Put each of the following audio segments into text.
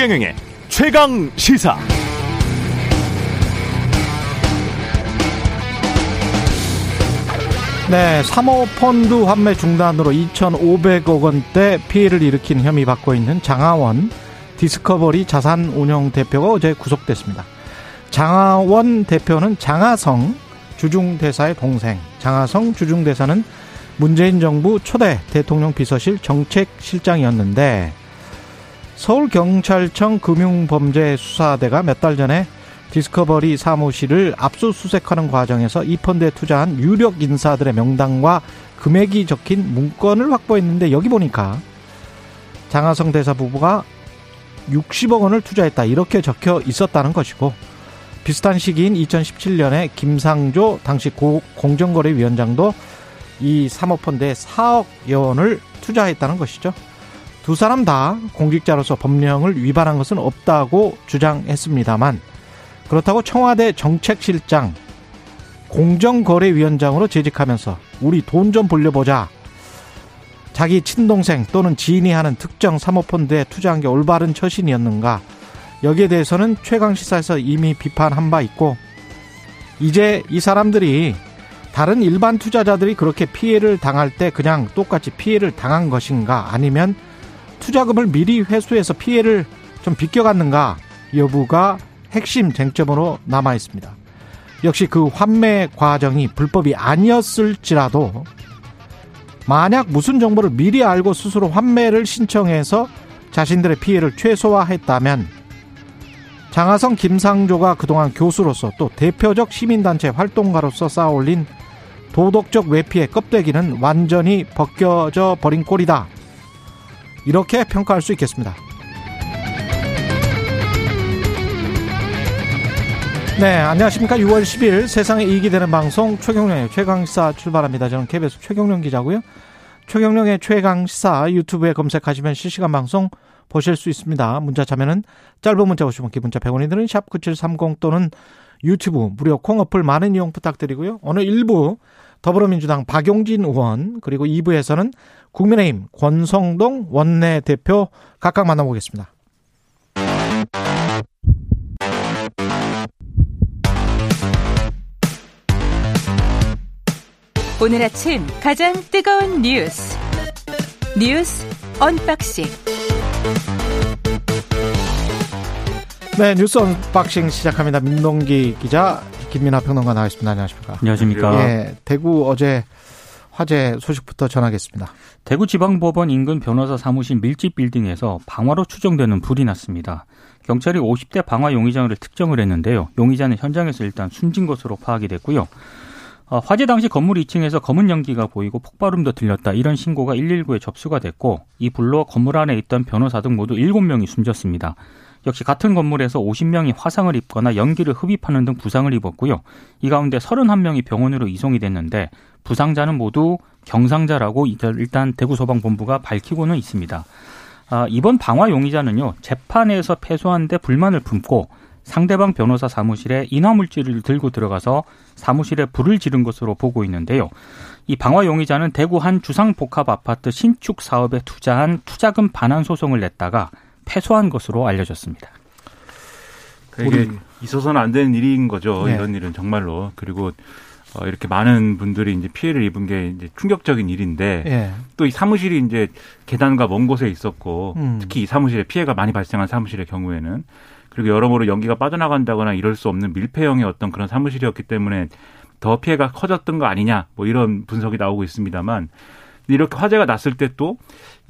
최경영의 최강 시사. 네, 사모펀드 환매 중단으로 2,500억 원대 피해를 일으킨 혐의 받고 있는 장하원 디스커버리 자산운용 대표가 어제 구속됐습니다. 장하원 대표는 장하성 주중대사의 동생. 장하성 주중대사는 문재인 정부 초대 대통령 비서실 정책실장이었는데 서울경찰청 금융범죄수사대가 몇 달 전에 디스커버리 사무실을 압수수색하는 과정에서 이 펀드에 투자한 유력 인사들의 명단과 금액이 적힌 문건을 확보했는데 여기 보니까 장하성 대사 부부가 60억 원을 투자했다 이렇게 적혀 있었다는 것이고 비슷한 시기인 2017년에 김상조 당시 공정거래위원장도 이 사모펀드에 4억여 원을 투자했다는 것이죠. 두 사람 다 공직자로서 법령을 위반한 것은 없다고 주장했습니다만 그렇다고 청와대 정책실장 공정거래위원장으로 재직하면서 우리 돈 좀 벌려보자. 자기 친동생 또는 지인이 하는 특정 사모펀드에 투자한 게 올바른 처신이었는가. 여기에 대해서는 최강시사에서 이미 비판한 바 있고 이제 이 사람들이 다른 일반 투자자들이 그렇게 피해를 당할 때 그냥 똑같이 피해를 당한 것인가 아니면 투자금을 미리 회수해서 피해를 좀 비껴갔는가 여부가 핵심 쟁점으로 남아 있습니다. 역시 그 환매 과정이 불법이 아니었을지라도 만약 무슨 정보를 미리 알고 스스로 환매를 신청해서 자신들의 피해를 최소화했다면 장하성 김상조가 그동안 교수로서 또 대표적 시민단체 활동가로서 쌓아올린 도덕적 외피의 껍데기는 완전히 벗겨져 버린 꼴이다. 이렇게 평가할 수 있겠습니다. 네, 안녕하십니까. 6월 10일 세상에 이익이 되는 방송 최경령의 최강시사 출발합니다. 저는 KBS 최경령 기자고요. 최경령의 최강시사 유튜브에 검색하시면 실시간 방송 보실 수 있습니다. 문자 참여는 짧은 문자 오시면 기문자 100원이 드는 샵9730 또는 유튜브 무료 콩 어플 많은 이용 부탁드리고요. 오늘 1부 더불어민주당 박용진 의원 그리고 2부에서는 국민의힘 권성동 원내대표 각각 만나보겠습니다. 오늘 아침 가장 뜨거운 뉴스 뉴스 언박싱 네 뉴스 unboxing 시작합니다. 민동기 기자 김민아 평론가 나와있습니다. 안녕하십니까? 안녕하십니까? 예, 대구 어제 화재 소식부터 전하겠습니다. 대구지방법원 인근 변호사 사무실 밀집 빌딩에서 방화로 추정되는 불이 났습니다. 경찰이 50대 방화 용의자를 특정을 했는데요. 용의자는 현장에서 일단 숨진 것으로 파악이 됐고요. 어, 화재 당시 건물 2층에서 검은 연기가 보이고 폭발음도 들렸다. 이런 신고가 119에 접수가 됐고 이 불로 건물 안에 있던 변호사 등 모두 7명이 숨졌습니다. 역시 같은 건물에서 50명이 화상을 입거나 연기를 흡입하는 등 부상을 입었고요. 이 가운데 31명이 병원으로 이송이 됐는데 부상자는 모두 경상자라고 일단 대구소방본부가 밝히고는 있습니다. 아, 이번 방화 용의자는요 재판에서 패소한 데 불만을 품고 상대방 변호사 사무실에 인화물질을 들고 들어가서 사무실에 불을 지른 것으로 보고 있는데요. 이 방화 용의자는 대구 한 주상복합 아파트 신축 사업에 투자한 투자금 반환 소송을 냈다가 패소한 것으로 알려졌습니다. 이게 있어서는 안 되는 일인 거죠. 네. 이런 일은 정말로. 그리고 어, 이렇게 많은 분들이 이제 피해를 입은 게 이제 충격적인 일인데 네. 또이 사무실이 이제 계단과 먼 곳에 있었고 음. 특히 이 사무실에 피해가 많이 발생한 사무실의 경우에는 그리고 여러모로 연기가 빠져나간다거나 이럴 수 없는 밀폐형의 어떤 그런 사무실이었기 때문에 더 피해가 커졌던 거 아니냐 뭐 이런 분석이 나오고 있습니다만 이렇게 화재가 났을 때 또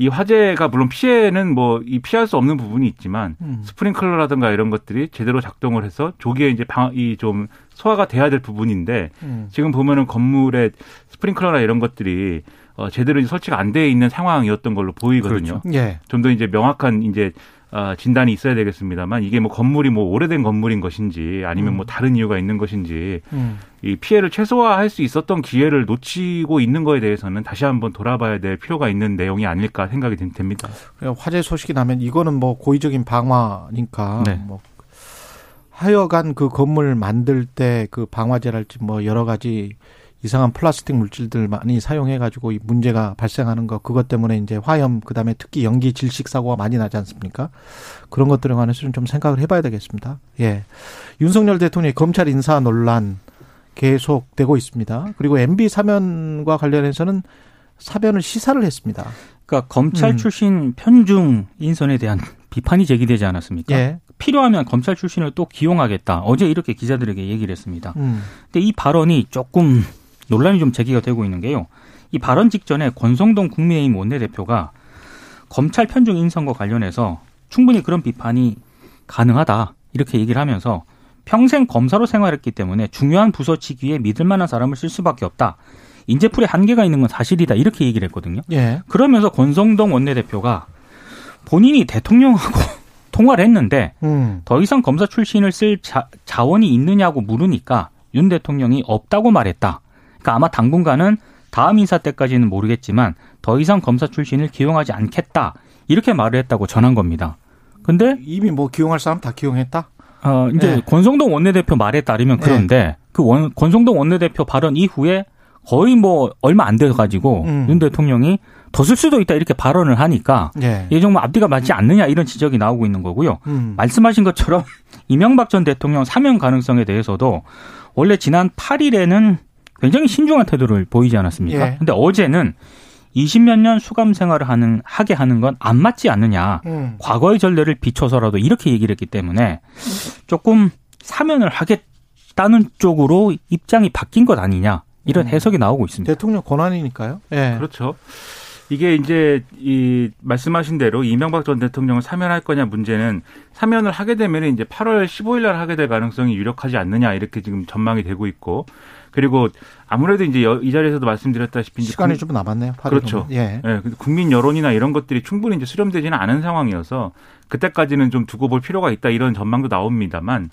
이 화재가 물론 피해는 뭐 이 피할 수 없는 부분이 있지만 음. 스프링클러라든가 이런 것들이 제대로 작동을 해서 조기에 이제 방 이 좀 소화가 돼야 될 부분인데 음. 지금 보면은 건물에 스프링클러나 이런 것들이 어 제대로 설치가 안 돼 있는 상황이었던 걸로 보이거든요. 그렇죠. 예. 좀더 이제 명확한 이제 어, 진단이 있어야 되겠습니다만 이게 뭐 건물이 뭐 오래된 건물인 것인지 아니면 뭐 음. 뭐 다른 이유가 있는 것인지 음. 이 피해를 최소화할 수 있었던 기회를 놓치고 있는 거에 대해서는 다시 한번 돌아봐야 될 필요가 있는 내용이 아닐까 생각이 됩니다. 화재 소식이 나면 이거는 뭐 고의적인 방화니까 네. 뭐 하여간 그 건물 만들 때 그 방화제랄지 뭐 여러 가지 이상한 플라스틱 물질들 많이 사용해 가지고 문제가 발생하는 거 그것 때문에 이제 화염 그다음에 특히 연기 질식 사고가 많이 나지 않습니까? 그런 것들에 관해서는 좀 생각을 해봐야 되겠습니다. 예, 윤석열 대통령의 검찰 인사 논란 계속되고 있습니다. 그리고 MB 사면과 관련해서는 사변을 시사를 했습니다. 그러니까 검찰 음. 출신 편중 인선에 대한 비판이 제기되지 않았습니까? 예. 필요하면 검찰 출신을 또 기용하겠다. 어제 이렇게 기자들에게 얘기를 했습니다. 음. 근데 이 발언이 조금 논란이 좀 제기가 되고 있는 게요. 이 발언 직전에 권성동 국민의힘 원내대표가 검찰 편중 인선과 관련해서 충분히 그런 비판이 가능하다. 이렇게 얘기를 하면서 평생 검사로 생활했기 때문에 중요한 부서 직위에 믿을 만한 사람을 쓸 수밖에 없다. 인재풀에 한계가 있는 건 사실이다. 이렇게 얘기를 했거든요. 예. 그러면서 권성동 원내대표가 본인이 대통령하고 통화를 했는데 음. 더 이상 검사 출신을 쓸 자, 자원이 있느냐고 물으니까 윤 대통령이 없다고 말했다. 그러니까 아마 당분간은 다음 인사 때까지는 모르겠지만 더 이상 검사 출신을 기용하지 않겠다. 이렇게 말을 했다고 전한 겁니다. 근데 이미 뭐 기용할 사람 다 기용했다? 어, 이제 네. 권성동 원내대표 말에 따르면 네. 그런데 네. 그 원, 권성동 원내대표 발언 이후에 거의 뭐 얼마 안 돼 가지고 음. 윤 대통령이 더 쓸 수도 있다 이렇게 발언을 하니까 예. 이 정도 앞뒤가 맞지 않느냐 이런 지적이 나오고 있는 거고요. 음. 말씀하신 것처럼 이명박 전 대통령 사면 가능성에 대해서도 원래 지난 8일에는 굉장히 신중한 태도를 보이지 않았습니까? 예. 근데 어제는 20몇 년 수감 생활을 하는 하게 하는 건 안 맞지 않느냐. 음. 과거의 전례를 비춰서라도 이렇게 얘기를 했기 때문에 조금 사면을 하겠다는 쪽으로 입장이 바뀐 것 아니냐. 이런 음. 해석이 나오고 있습니다. 대통령 권한이니까요. 예. 그렇죠. 이게 이제 이 말씀하신 대로 이명박 전 대통령을 사면할 거냐 문제는 사면을 하게 되면 이제 8월 15일 날 하게 될 가능성이 유력하지 않느냐 이렇게 지금 전망이 되고 있고 그리고 아무래도 이제 이 자리에서도 말씀드렸다시피 시간이 좀 남았네요. 그렇죠. 예. 예. 국민 여론이나 이런 것들이 충분히 이제 수렴되지는 않은 상황이어서 그때까지는 좀 두고 볼 필요가 있다 이런 전망도 나옵니다만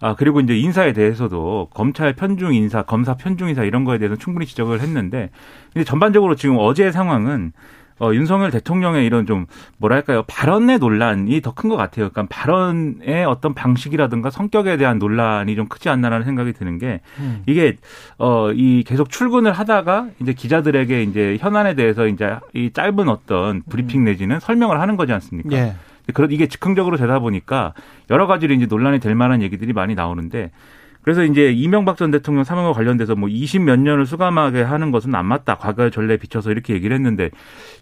아, 그리고 이제 인사에 대해서도 검찰 편중 인사, 검사 편중 인사 이런 거에 대해서 충분히 지적을 했는데, 근데 전반적으로 지금 어제의 상황은 어, 윤석열 대통령의 이런 좀 뭐랄까요 발언의 논란이 더 큰 것 같아요. 그러니까 발언의 어떤 방식이라든가 성격에 대한 논란이 좀 크지 않나라는 생각이 드는 게 음. 이게 어 이 계속 출근을 하다가 이제 기자들에게 이제 현안에 대해서 이제 이 짧은 어떤 브리핑 음. 내지는 설명을 하는 거지 않습니까? 예. 그런 이게 즉흥적으로 되다 보니까 여러 가지로 이제 논란이 될 만한 얘기들이 많이 나오는데 그래서 이제 이명박 전 대통령 사망과 관련돼서 뭐 20 몇 년을 수감하게 하는 것은 안 맞다. 과거의 전례에 비춰서 이렇게 얘기를 했는데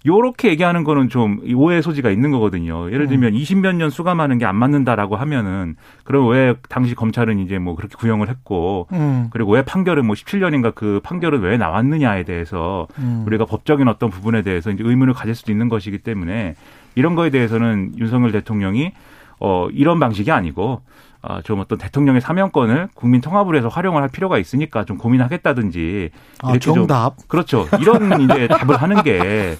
요렇게 얘기하는 거는 좀 오해의 소지가 있는 거거든요. 예를 들면 음. 20 몇 년 수감하는 게 안 맞는다라고 하면은 그럼 왜 당시 검찰은 이제 뭐 그렇게 구형을 했고 음. 그리고 왜 판결은 뭐 17년인가 그 판결은 왜 나왔느냐에 대해서 음. 우리가 법적인 어떤 부분에 대해서 이제 의문을 가질 수도 있는 것이기 때문에 이런 거에 대해서는 윤석열 대통령이 어 이런 방식이 아니고 어, 좀 어떤 대통령의 사명권을 국민 통합을 해서 활용을 할 필요가 있으니까 좀 고민하겠다든지 아, 이렇게 정답. 좀, 그렇죠. 이런 이제 답을 하는 게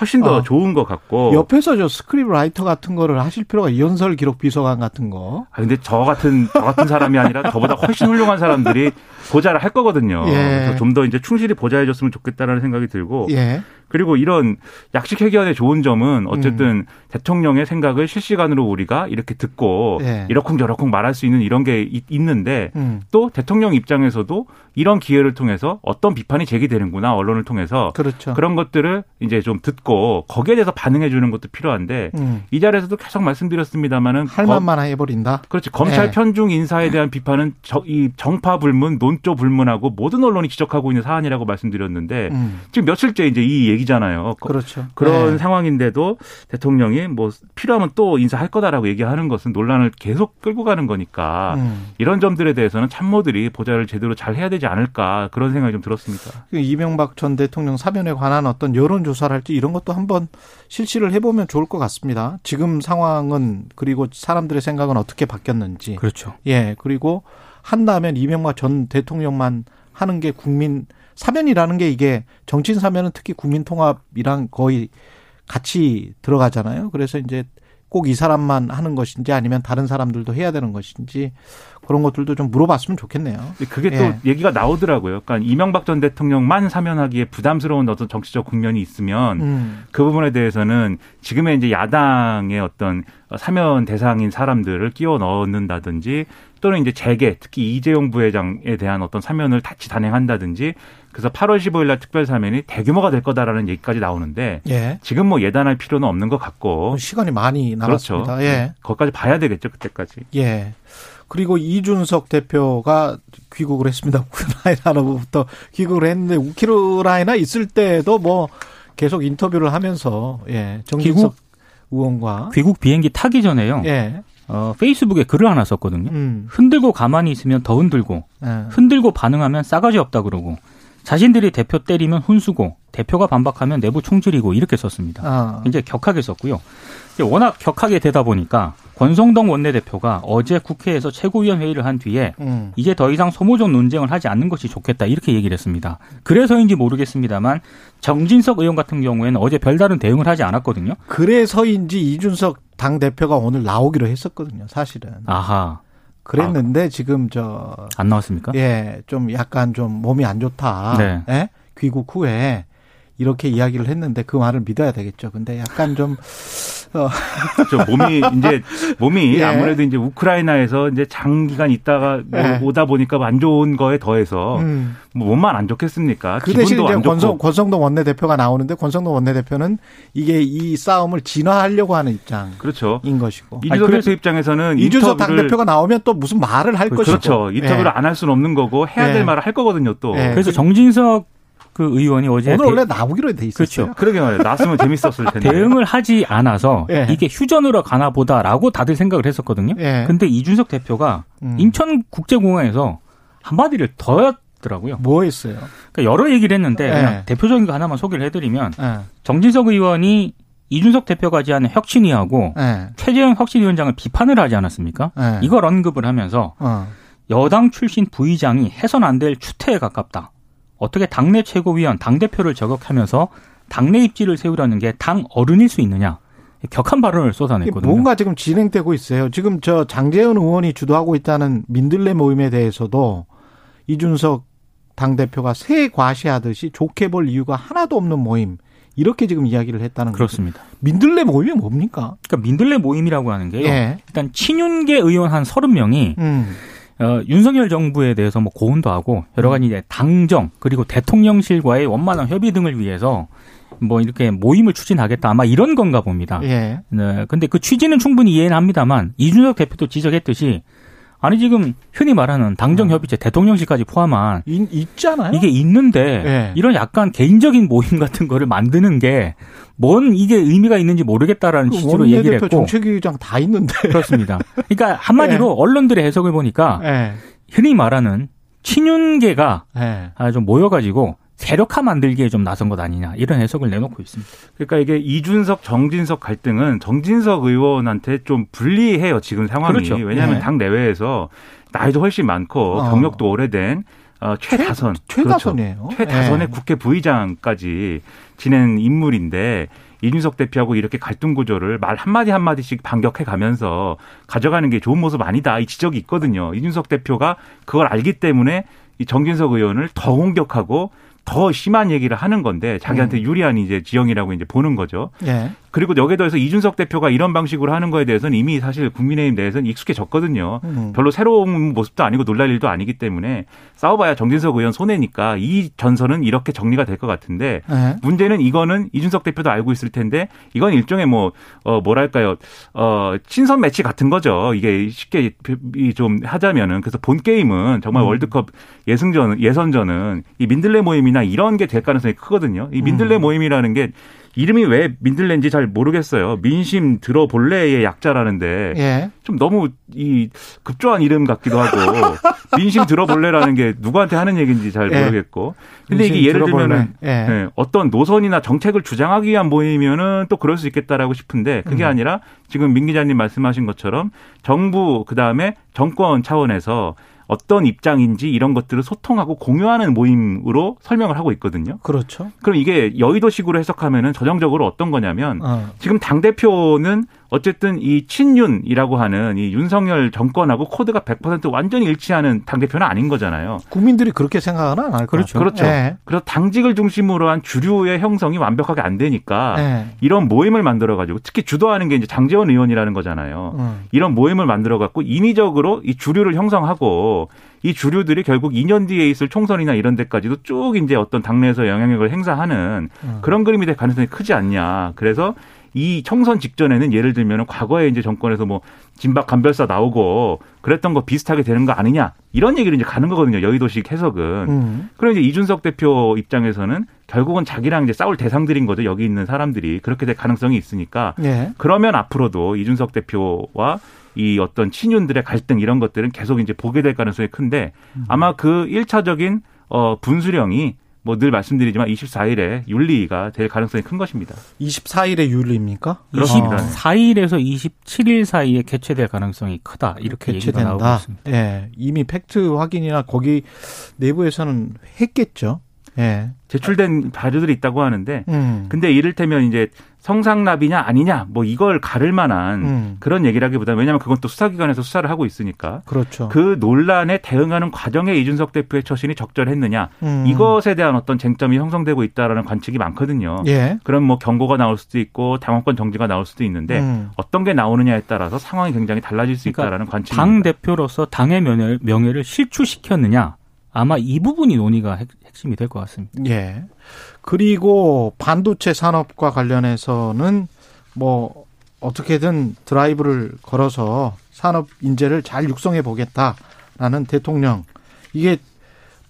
훨씬 더 아, 좋은 것 같고. 옆에서 저 script writer 같은 거를 하실 필요가 연설 기록 비서관 같은 거. 아 근데 저 같은 저 같은 사람이 아니라 저보다 훨씬 훌륭한 사람들이 보좌를 할 거거든요. 예. 그래서 좀 더 이제 충실히 보좌해줬으면 좋겠다라는 생각이 들고 예. 그리고 이런 약식 회견의 좋은 점은 어쨌든 음. 대통령의 생각을 실시간으로 우리가 이렇게 듣고 예. 이러쿵저러쿵 말할 수 있는 이런 게 있 는데 음. 또 대통령 입장에서도 이런 기회를 통해서 어떤 비판이 제기되는구나 언론을 통해서 그렇죠. 그런 것들을 이제 좀 듣고 거기에 대해서 반응해 주는 것도 필요한데 음. 이 자리에서도 계속 말씀드렸습니다마는 할 말만 해버린다. 그렇지 검찰 예. 편중 인사에 대한 비판은 저, 이 정파 불문, 논조 불문하고 모든 언론이 지적하고 있는 사안이라고 말씀드렸는데 음. 지금 며칠째 이제 이 얘기잖아요. 그렇죠. 그런 네. 상황인데도 대통령이 뭐 필요하면 또 인사할 거다라고 얘기하는 것은 논란을 계속 끌고 가는 거니까 음. 이런 점들에 대해서는 참모들이 보좌를 제대로 잘 해야 되지 않을까 그런 생각이 좀 들었습니다. 그 이명박 전 대통령 사면에 관한 어떤 여론 조사를 할지 이런 것도 한번 실시를 해보면 좋을 것 같습니다. 지금 상황은 그리고 사람들의 생각은 어떻게 바뀌었는지. 그렇죠. 예 그리고 한다면 이명박 전 대통령만 하는 게 국민 사면이라는 게 이게 정치인 사면은 특히 국민 통합이랑 거의 같이 들어가잖아요. 그래서 이제 꼭 이 사람만 하는 것인지 아니면 다른 사람들도 해야 되는 것인지 그런 것들도 좀 물어봤으면 좋겠네요. 그게 또 예. 얘기가 나오더라고요. 그러니까 이명박 전 대통령만 사면하기에 부담스러운 어떤 정치적 국면이 있으면 음. 그 부분에 대해서는 지금의 이제 야당의 어떤 사면 대상인 사람들을 끼워 넣는다든지 또는 이제 재개 특히 이재용 부회장에 대한 어떤 사면을 같이 단행한다든지 그래서 8월 15일 날 특별 사면이 대규모가 될 거다라는 얘기까지 나오는데 예. 지금 뭐 예단할 필요는 없는 것 같고 시간이 많이 남았습니다. 그렇죠. 예. 거기까지 봐야 되겠죠 그때까지. 예. 그리고 이준석 대표가 귀국을 했습니다. 우크라이나로부터 귀국을 했는데 우크라이나 있을 때도 뭐 계속 인터뷰를 하면서 예 정진석 의원과 귀국 비행기 타기 전에요. 예. 어, 페이스북에 글을 하나 썼거든요. 음. 흔들고 가만히 있으면 더 흔들고, 예. 흔들고 반응하면 싸가지 없다 그러고, 자신들이 대표 때리면 훈수고, 대표가 반박하면 내부 총질이고 이렇게 썼습니다. 아. 굉장히 격하게 썼고요. 워낙 격하게 되다 보니까 권성동 원내대표가 어제 국회에서 최고위원 회의를 한 뒤에 음. 이제 더 이상 소모적 논쟁을 하지 않는 것이 좋겠다 이렇게 얘기를 했습니다. 그래서인지 모르겠습니다만 정진석 의원 같은 경우에는 어제 별다른 대응을 하지 않았거든요. 그래서인지 이준석 당 대표가 오늘 나오기로 했었거든요. 사실은. 아하. 그랬는데 아. 지금 저 안 나왔습니까? 예, 좀 약간 좀 몸이 안 좋다. 네. 예? 귀국 후에 이렇게 이야기를 했는데 그 말을 믿어야 되겠죠. 근데 약간 좀 어. 저 몸이 이제 몸이 예. 아무래도 이제 우크라이나에서 이제 장기간 있다가 뭐 예. 오다 보니까 안 좋은 거에 더해서 음. 뭐 몸만 안 좋겠습니까? 그 대신 이제 권성, 권성동 원내대표가 나오는데 권성동 원내대표는 이게 이 싸움을 진화하려고 하는 입장인 그렇죠. 것이고. 이준석 대표 입장에서는 이준석 당 대표가 나오면 또 무슨 말을 할 그렇죠. 것이고. 그렇죠. 인터뷰를 예. 안할 수는 없는 거고 해야 될 예. 말을 할 거거든요. 또. 예. 그래서 정진석 그 의원이 어제 오늘 원래 나오기로 돼 있었어요. 그렇죠. 그러게 말이에요. 나왔으면 재밌었을 텐데. 대응을 하지 않아서 예. 이게 휴전으로 가나 보다라고 다들 생각을 했었거든요. 예. 근데 이준석 대표가 음. 인천국제공항에서 한마디를 더 했더라고요. 뭐 했어요? 그러니까 여러 얘기를 했는데 예. 그냥 대표적인 거 하나만 소개를 해드리면 예. 정진석 의원이 이준석 대표가 제안한 혁신위하고 예. 최재형 혁신위원장을 비판을 하지 않았습니까? 예. 이걸 언급을 하면서 어. 여당 출신 부의장이 해선 안 될 추태에 가깝다. 어떻게 당내 최고위원, 당대표를 저격하면서 당내 입지를 세우려는 게 당 어른일 수 있느냐. 격한 발언을 쏟아냈거든요. 뭔가 지금 진행되고 있어요. 지금 저 장재현 의원이 주도하고 있다는 민들레 모임에 대해서도 이준석 당대표가 새 과시하듯이 좋게 볼 이유가 하나도 없는 모임. 이렇게 지금 이야기를 했다는 거죠. 그렇습니다. 민들레 모임이 뭡니까? 그러니까 민들레 모임이라고 하는 게요. 예. 일단 친윤계 의원 한 30명이 음. 어, 윤석열 정부에 대해서 뭐 고언도 하고 여러 가지 이제 당정 그리고 대통령실과의 원만한 협의 등을 위해서 뭐 이렇게 모임을 추진하겠다 아마 이런 건가 봅니다. 예. 네. 근데 그 취지는 충분히 이해는 합니다만 이준석 대표도 지적했듯이 아니 지금 흔히 말하는 당정 협의체 어. 대통령실까지 포함한 있, 있잖아요. 이게 있는데 네. 이런 약간 개인적인 모임 같은 거를 만드는 게 뭔 이게 의미가 있는지 모르겠다라는 그 취지로 얘기를 했고 정책위장 다 있는데 그렇습니다. 그러니까 한마디로 네. 언론들의 해석을 보니까 네. 흔히 말하는 친윤계가 네. 좀 모여가지고 세력화 만들기에 좀 나선 것 아니냐 이런 해석을 내놓고 있습니다. 그러니까 이게 이준석 정진석 갈등은 정진석 의원한테 좀 불리해요 지금 상황이 그렇죠. 왜냐하면 네. 당 내외에서 나이도 훨씬 많고 어. 경력도 오래된 어, 최다선 최, 최다선이에요. 그렇죠. 최다선의 네. 국회 부의장까지 지낸 인물인데 이준석 대표하고 이렇게 갈등 구조를 말 한마디 한마디씩 반격해 가면서 가져가는 게 좋은 모습 아니다. 이 지적이 있거든요. 이준석 대표가 그걸 알기 때문에 이 정진석 의원을 더 공격하고 더 심한 얘기를 하는 건데 자기한테 음. 유리한 이제 지형이라고 이제 보는 거죠. 예. 그리고 여기에 더해서 이준석 대표가 이런 방식으로 하는 거에 대해서는 이미 사실 국민의힘 내에서는 익숙해졌거든요. 음. 별로 새로운 모습도 아니고 놀랄 일도 아니기 때문에 싸워봐야 정진석 의원 손해니까 이 전선은 이렇게 정리가 될 것 같은데 네. 문제는 이거는 이준석 대표도 알고 있을 텐데 이건 일종의 뭐, 어, 뭐랄까요. 어, 친선 매치 같은 거죠. 이게 쉽게 좀 하자면은 그래서 본 게임은 정말 음. 월드컵 예승전, 예선전은 이 민들레 모임이나 이런 게 될 가능성이 크거든요. 이 민들레 음. 모임이라는 게 이름이 왜 민들레인지 잘 모르겠어요. 민심 들어볼래의 약자라는데 예. 좀 너무 이 급조한 이름 같기도 하고 민심 들어볼래라는 게 누구한테 하는 얘기인지 잘 예. 모르겠고. 근데 이게 예를 들면은 예. 네, 어떤 노선이나 정책을 주장하기 위한 모임이면은 또 그럴 수 있겠다라고 싶은데 그게 음. 아니라 지금 민 기자님 말씀하신 것처럼 정부 그다음에 정권 차원에서 어떤 입장인지 이런 것들을 소통하고 공유하는 모임으로 설명을 하고 있거든요. 그렇죠. 그럼 이게 여의도식으로 해석하면은 전형적으로 어떤 거냐면 어. 지금 당 대표는 어쨌든 이 친윤이라고 하는 이 윤석열 정권하고 코드가 100% 완전히 일치하는 당대표는 아닌 거잖아요. 국민들이 그렇게 할까요? 그렇죠. 그렇죠. 네. 그래서 당직을 중심으로 한 주류의 형성이 완벽하게 안 되니까 네. 이런 모임을 만들어 가지고 특히 주도하는 게 이제 장재원 의원이라는 거잖아요. 음. 이런 모임을 만들어 갖고 인위적으로 이 주류를 형성하고 이 주류들이 결국 2년 뒤에 있을 총선이나 이런 데까지도 쭉 이제 어떤 당내에서 영향력을 행사하는 음. 그런 그림이 될 가능성이 크지 않냐. 그래서 이 총선 직전에는 예를 들면 과거에 이제 정권에서 뭐 진박 간별사 나오고 그랬던 거 비슷하게 되는 거 아니냐 이런 얘기를 이제 가는 거거든요 여의도식 해석은 음. 그럼 이제 이준석 대표 입장에서는 결국은 자기랑 이제 싸울 대상들인 거죠 여기 있는 사람들이 그렇게 될 가능성이 있으니까 예. 그러면 앞으로도 이준석 대표와 이 어떤 친윤들의 갈등 이런 것들은 계속 이제 보게 될 가능성이 큰데 음. 아마 그 1차적인 어 분수령이 뭐 늘 말씀드리지만 24일에 윤리가 될 가능성이 큰 것입니다. 24일에 윤리입니까? 그렇습니다. 24일에서 27일 사이에 개최될 가능성이 크다. 이렇게 개최된다. 얘기가 나오고 있습니다. 예. 이미 팩트 확인이나 거기 내부에서는 했겠죠. 예. 제출된 자료들이 있다고 하는데 음. 근데 이를테면 이제 성상납이냐 아니냐 뭐 이걸 가를 만한 음. 그런 얘기라기보다 왜냐하면 그건 또 수사기관에서 수사를 하고 있으니까 그렇죠. 그 논란에 대응하는 과정에 이준석 대표의 처신이 적절했느냐 음. 이것에 대한 어떤 쟁점이 형성되고 있다라는 관측이 많거든요. 예. 그럼 뭐 경고가 나올 수도 있고 당원권 정지가 나올 수도 있는데 음. 어떤 게 나오느냐에 따라서 상황이 굉장히 달라질 수 그러니까 있다라는 관측입니다. 당 대표로서 당의 명예를, 명예를 실추시켰느냐 아마 이 부분이 논의가 핵, 핵심이 될 것 같습니다. 예. 그리고 반도체 산업과 관련해서는 뭐 어떻게든 드라이브를 걸어서 산업 인재를 잘 육성해 보겠다라는 대통령 이게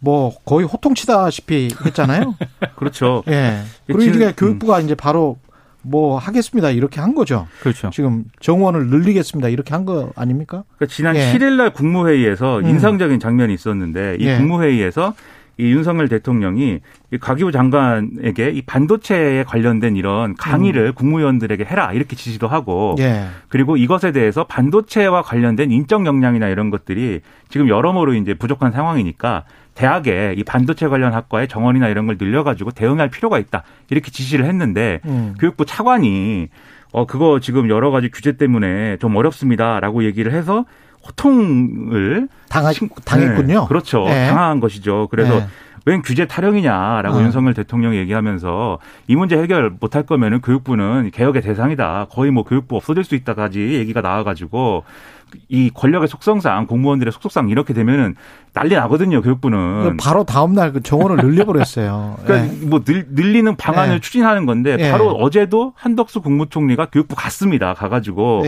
뭐 거의 호통치다시피 했잖아요. 그렇죠. 예. 그리고 이게 교육부가 이제 바로 뭐 하겠습니다 이렇게 한 거죠. 그렇죠. 지금 정원을 늘리겠습니다 이렇게 한 거 아닙니까? 그러니까 지난 예. 7일 날 국무회의에서 음. 인상적인 장면이 있었는데 이 예. 국무회의에서 이 윤석열 대통령이 이 과기부 장관에게 이 반도체에 관련된 이런 강의를 음. 국무위원들에게 해라 이렇게 지시도 하고 예. 그리고 이것에 대해서 반도체와 관련된 인적 역량이나 이런 것들이 지금 여러모로 이제 부족한 상황이니까 대학에 이 반도체 관련 학과에 정원이나 이런 걸 늘려가지고 대응할 필요가 있다 이렇게 지시를 했는데 음. 교육부 차관이 어 그거 지금 여러 가지 규제 때문에 좀 어렵습니다라고 얘기를 해서 호통을 당하, 당했군요. 네, 그렇죠. 네. 당한 것이죠. 그래서 네. 웬 규제 타령이냐라고 어. 윤석열 대통령이 얘기하면서 이 문제 해결 못할 거면은 교육부는 개혁의 대상이다. 거의 뭐 교육부 없어질 수 있다까지 얘기가 나와가지고 이 권력의 속성상 공무원들의 속성상 이렇게 되면은 난리 나거든요 교육부는 바로 다음 날 그 정원을 늘려버렸어요. 그러니까 네. 뭐 늘, 늘리는 방안을 네. 추진하는 건데 네. 바로 어제도 한덕수 국무총리가 교육부 갔습니다. 가가지고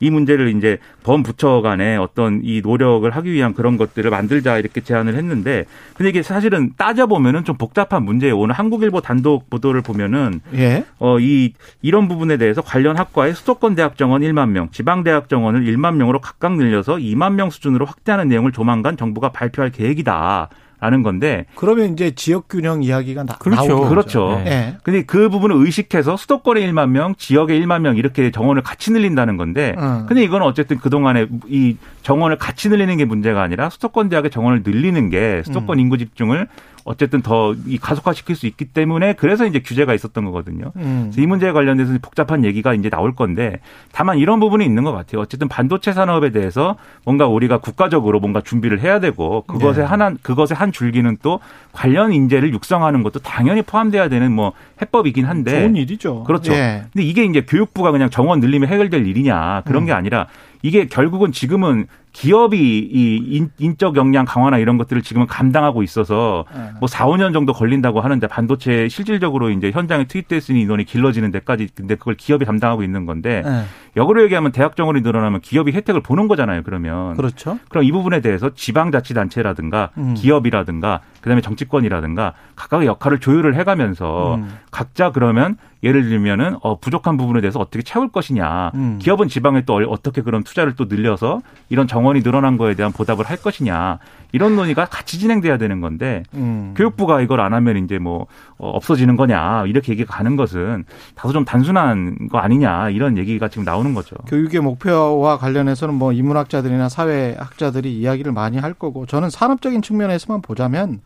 이 문제를 이제 범부처 간에 어떤 이 노력을 하기 위한 그런 것들을 만들자 이렇게 제안을 했는데 근데 이게 사실은 따져 보면은 좀 복잡한 문제예요. 오늘 한국일보 단독 보도를 보면은 예. 어이 이런 부분에 대해서 관련 학과의 수도권 대학 정원 1만 명, 지방 대학 정원을 1만 명으로 각각 늘려서 2만 명 수준으로 확대하는 내용을 조만간 정부가 발표할 계획이다. 라는 건데 그러면 이제 지역 균형 이야기가 나, 그렇죠. 나오죠. 그렇죠. 네. 네. 근데 그 부분을 의식해서 수도권에 1만 명, 지역에 1만 명 이렇게 정원을 같이 늘린다는 건데 음. 근데 이건 어쨌든 그동안에 이 정원을 같이 늘리는 게 문제가 아니라 수도권 대학의 정원을 늘리는 게 수도권 음. 인구 집중을 어쨌든 더 이 가속화시킬 수 있기 때문에 그래서 이제 규제가 있었던 거거든요. 음. 이 문제에 관련돼서 복잡한 얘기가 이제 나올 건데 다만 이런 부분이 있는 것 같아요. 어쨌든 반도체 산업에 대해서 뭔가 우리가 국가적으로 뭔가 준비를 해야 되고 그것에 네. 하나 그것의 한 줄기는 또 관련 인재를 육성하는 것도 당연히 포함돼야 되는 뭐 해법이긴 한데 좋은 일이죠. 그렇죠. 예. 근데 이게 이제 교육부가 그냥 정원 늘리면 해결될 일이냐 그런 음. 게 아니라 이게 결국은 지금은 기업이 이 인 적 역량 강화나 이런 것들을 지금은 감당하고 있어서 네. 뭐 4, 5년 정도 걸린다고 하는데 반도체 실질적으로 이제 현장에 투입됐으니 인원이 길러지는 데까지 근데 그걸 기업이 담당하고 있는 건데 네. 역으로 얘기하면 대학 정원이 늘어나면 기업이 혜택을 보는 거잖아요. 그러면 그렇죠. 그럼 이 부분에 대해서 지방자치단체라든가 음. 기업이라든가 그다음에 정치권이라든가 각각의 역할을 조율을 해가면서 음. 각자 그러면 예를 들면은 어 부족한 부분에 대해서 어떻게 채울 것이냐. 음. 기업은 지방에 또 어떻게 그런 투자를 또 늘려서 이런 정원이 늘어난 거에 대한 보답을 할 것이냐. 이런 논의가 같이 진행돼야 되는 건데 음. 교육부가 이걸 안 하면 이제 뭐 어, 없어지는 거냐 이렇게 얘기가 가는 것은 다소 좀 단순한 거 아니냐 이런 얘기가 지금 나오는 거죠. 교육의 목표와 관련해서는 뭐 인문학자들이나 사회학자들이 이야기를 많이 할 거고 저는 산업적인 측면에서만 보자면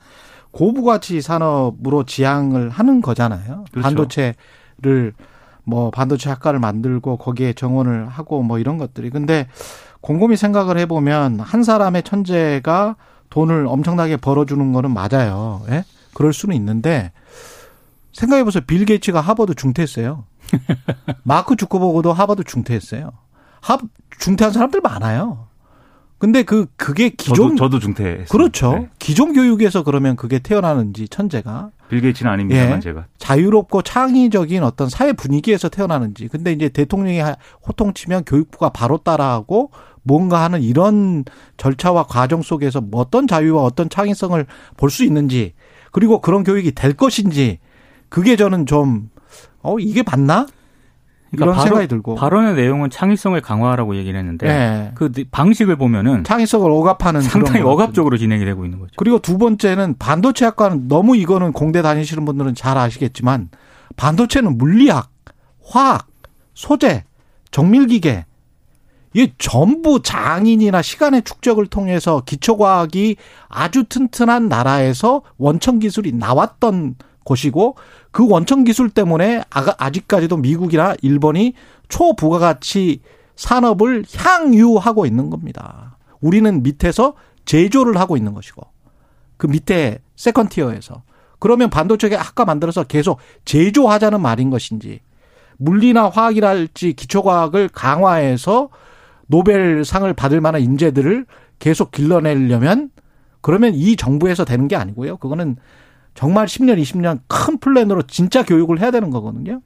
고부가치 산업으로 지향을 하는 거잖아요. 그렇죠. 반도체를 뭐 반도체 학과를 만들고 거기에 정원을 하고 뭐 이런 것들이 근데 곰곰이 생각을 해보면 한 사람의 천재가 돈을 엄청나게 벌어주는 거는 맞아요. 예? 그럴 수는 있는데 생각해보세요. 빌 게이츠가 하버드 중퇴했어요. 마크 주커버그도 하버드 중퇴했어요. 하 중퇴한 사람들 많아요. 근데 그 그게 기존 저도, 저도 중퇴 그렇죠. 네. 기존 교육에서 그러면 그게 태어나는지 천재가 빌 게이츠는 아닙니다만 예, 제가 자유롭고 창의적인 어떤 사회 분위기에서 태어나는지. 근데 이제 대통령이 호통치면 교육부가 바로 따라하고 뭔가 하는 이런 절차와 과정 속에서 뭐 어떤 자유와 어떤 창의성을 볼 수 있는지 그리고 그런 교육이 될 것인지 그게 저는 좀 어 이게 맞나? 그러니까 이런 생각이 들고 발언의 내용은 창의성을 강화하라고 얘기를 했는데 네. 그 방식을 보면은 창의성을 억압하는 상당히 억압적으로 진행이 되고 있는 거죠. 그리고 두 번째는 반도체 학과는 너무 이거는 공대 다니시는 분들은 잘 아시겠지만 반도체는 물리학, 화학, 소재, 정밀기계 이게 전부 장인이나 시간의 축적을 통해서 기초과학이 아주 튼튼한 나라에서 원천 기술이 나왔던 곳이고 그 원천 기술 때문에 아직까지도 미국이나 일본이 초부가가치 산업을 향유하고 있는 겁니다. 우리는 밑에서 제조를 하고 있는 것이고 그 밑에 세컨티어에서 그러면 반도체 아까 만들어서 계속 제조하자는 말인 것인지 물리나 화학이랄지 기초과학을 강화해서 노벨상을 받을 만한 인재들을 계속 길러내려면 그러면 이 정부에서 되는 게 아니고요. 그거는 정말 10년, 20년 큰 플랜으로 진짜 교육을 해야 되는 거거든요.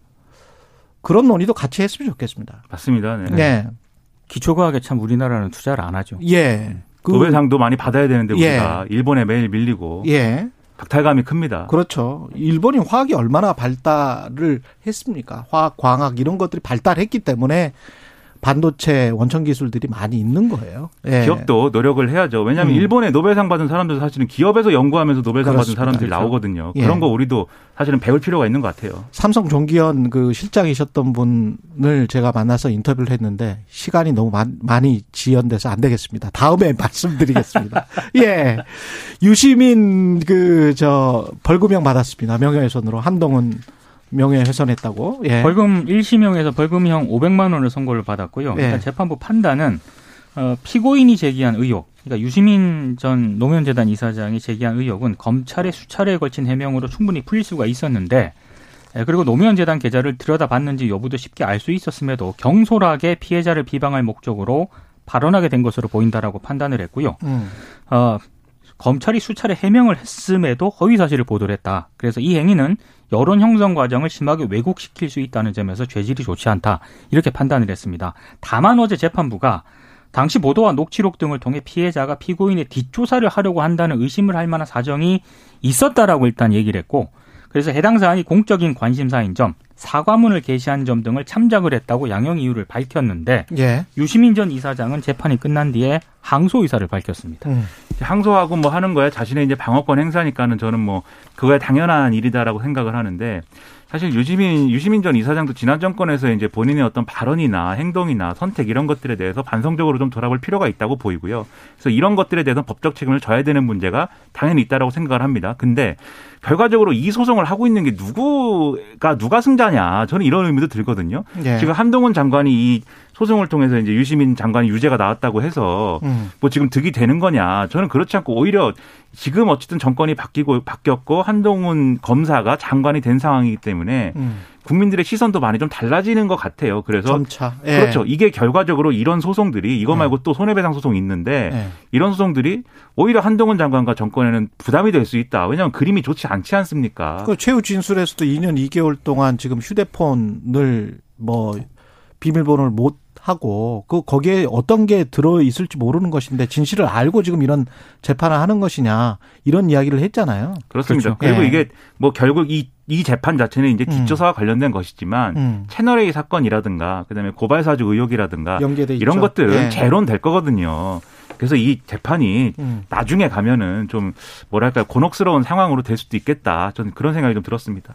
그런 논의도 같이 했으면 좋겠습니다. 맞습니다. 네. 네. 기초과학에 참 우리나라는 투자를 안 하죠. 예. 그 노벨상도 많이 받아야 되는데 우리가 예. 일본에 매일 밀리고 예. 박탈감이 큽니다. 그렇죠. 일본이 화학이 얼마나 발달을 했습니까? 화학, 광학 이런 것들이 발달했기 때문에 반도체 원천 기술들이 많이 있는 거예요. 예. 기업도 노력을 해야죠. 왜냐하면 음. 일본에 노벨상 받은 사람들 사실은 기업에서 연구하면서 노벨상. 받은 사람들이 그렇죠. 나오거든요. 예. 그런 거 우리도 사실은 배울 필요가 있는 것 같아요. 삼성 종기현 그 실장이셨던 분을 제가 만나서 인터뷰를 했는데 시간이 너무 많이 지연돼서 안 되겠습니다. 다음에 말씀드리겠습니다. 예. 유시민 그 저 벌금형 받았습니다. 명예훼손으로 한동훈 명예훼손했다고. 예. 벌금 1심형에서 벌금형 500만 원을 선고를 받았고요. 예. 일단 재판부 판단은 어, 피고인이 제기한 의혹, 그러니까 유시민 전 노무현재단 이사장이 제기한 의혹은 검찰의 수차례에 걸친 해명으로 충분히 풀릴 수가 있었는데 예, 그리고 노무현재단 계좌를 들여다봤는지 여부도 쉽게 알 수 있었음에도 경솔하게 피해자를 비방할 목적으로 발언하게 된 것으로 보인다라고 판단을 했고요. 음. 어, 검찰이 수차례 해명을 했음에도 허위 사실을 보도를 했다. 그래서 이 행위는 여론 형성 과정을 심하게 왜곡시킬 수 있다는 점에서 죄질이 좋지 않다. 이렇게 판단을 했습니다. 다만 어제 재판부가 당시 보도와 녹취록 등을 통해 피해자가 피고인의 뒷조사를 하려고 한다는 의심을 할 만한 사정이 있었다라고 일단 얘기를 했고 그래서 해당 사안이 공적인 관심사인 점, 사과문을 게시한 점 등을 참작을 했다고 양형 이유를 밝혔는데 예. 유시민 전 이사장은 재판이 끝난 뒤에 항소 의사를 밝혔습니다. 음. 항소하고 뭐 하는 거야 자신의 이제 방어권 행사니까는 저는 뭐 그거야 당연한 일이다라고 생각을 하는데 사실 유시민 유시민 전 이사장도 지난 정권에서 이제 본인의 어떤 발언이나 행동이나 선택 이런 것들에 대해서 반성적으로 좀 돌아볼 필요가 있다고 보이고요. 그래서 이런 것들에 대해서 법적 책임을 져야 되는 문제가 당연히 있다라고 생각을 합니다. 근데 결과적으로 이 소송을 하고 있는 게 누구가 누가 승자냐 저는 이런 의미도 들거든요. 네. 지금 한동훈 장관이 이 소송을 통해서 이제 유시민 장관이 유죄가 나왔다고 해서 음. 뭐 지금 득이 되는 거냐 저는 그렇지 않고 오히려 지금 어쨌든 정권이 바뀌고 바뀌었고 한동훈 검사가 장관이 된 상황이기 때문에 음. 국민들의 시선도 많이 좀 달라지는 것 같아요. 그래서 점차. 예. 그렇죠. 이게 결과적으로 이런 소송들이 이거 말고 예. 또 손해배상 소송이 있는데 예. 이런 소송들이 오히려 한동훈 장관과 정권에는 부담이 될 수 있다. 왜냐하면 그림이 좋지 않지 않습니까? 그 최후 진술에서도 2년 2개월 동안 지금 휴대폰을 뭐 비밀번호를 못 하고 그 거기에 어떤 게 들어 있을지 모르는 것인데 진실을 알고 지금 이런 재판을 하는 것이냐 이런 이야기를 했잖아요. 그렇습니다. 그렇죠. 그리고 예. 이게 뭐 결국 이, 이 재판 자체는 이제 뒷조사와 음. 관련된 것이지만 음. 채널 A 사건이라든가 그다음에 고발 사주 의혹이라든가 이런 있죠. 것들은 예. 재론될 거거든요. 그래서 이 재판이 음. 나중에 가면은 좀 뭐랄까 곤혹스러운 상황으로 될 수도 있겠다. 저는 그런 생각이 좀 들었습니다.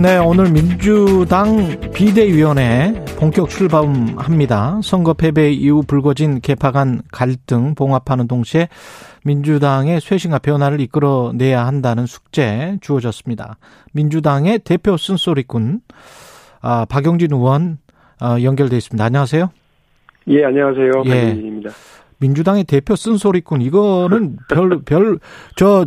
네, 오늘 민주당 비대위원회 본격 출범합니다. 선거 패배 이후 불거진 개파 간 갈등 봉합하는 동시에 민주당의 쇄신과 변화를 이끌어내야 한다는 숙제 주어졌습니다. 민주당의 대표 쓴소리꾼 아, 박용진 의원 어, 연결돼 있습니다. 안녕하세요. 예, 안녕하세요. 예. 박용진입니다. 민주당의 대표 쓴소리꾼 이거는 별 별저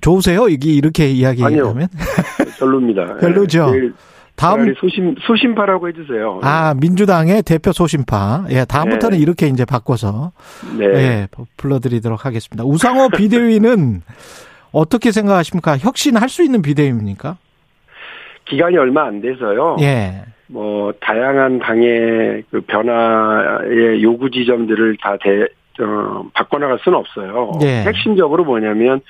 좋으세요? 이게 이렇게 이야기하면 별로입니다. 별로죠. 예, 다음 소심 소심파라고 해주세요. 아 민주당의 대표 소심파. 예, 다음부터는 네. 이렇게 이제 바꿔서 네. 예, 불러드리도록 하겠습니다. 우상호 비대위는 어떻게 생각하십니까? 혁신할 수 있는 비대위입니까? 기간이 얼마 안 돼서요. 예. 뭐 다양한 당의 그 변화의 요구 지점들을 다 대, 어, 바꿔나갈 수는 없어요. 예. 핵심적으로 뭐냐면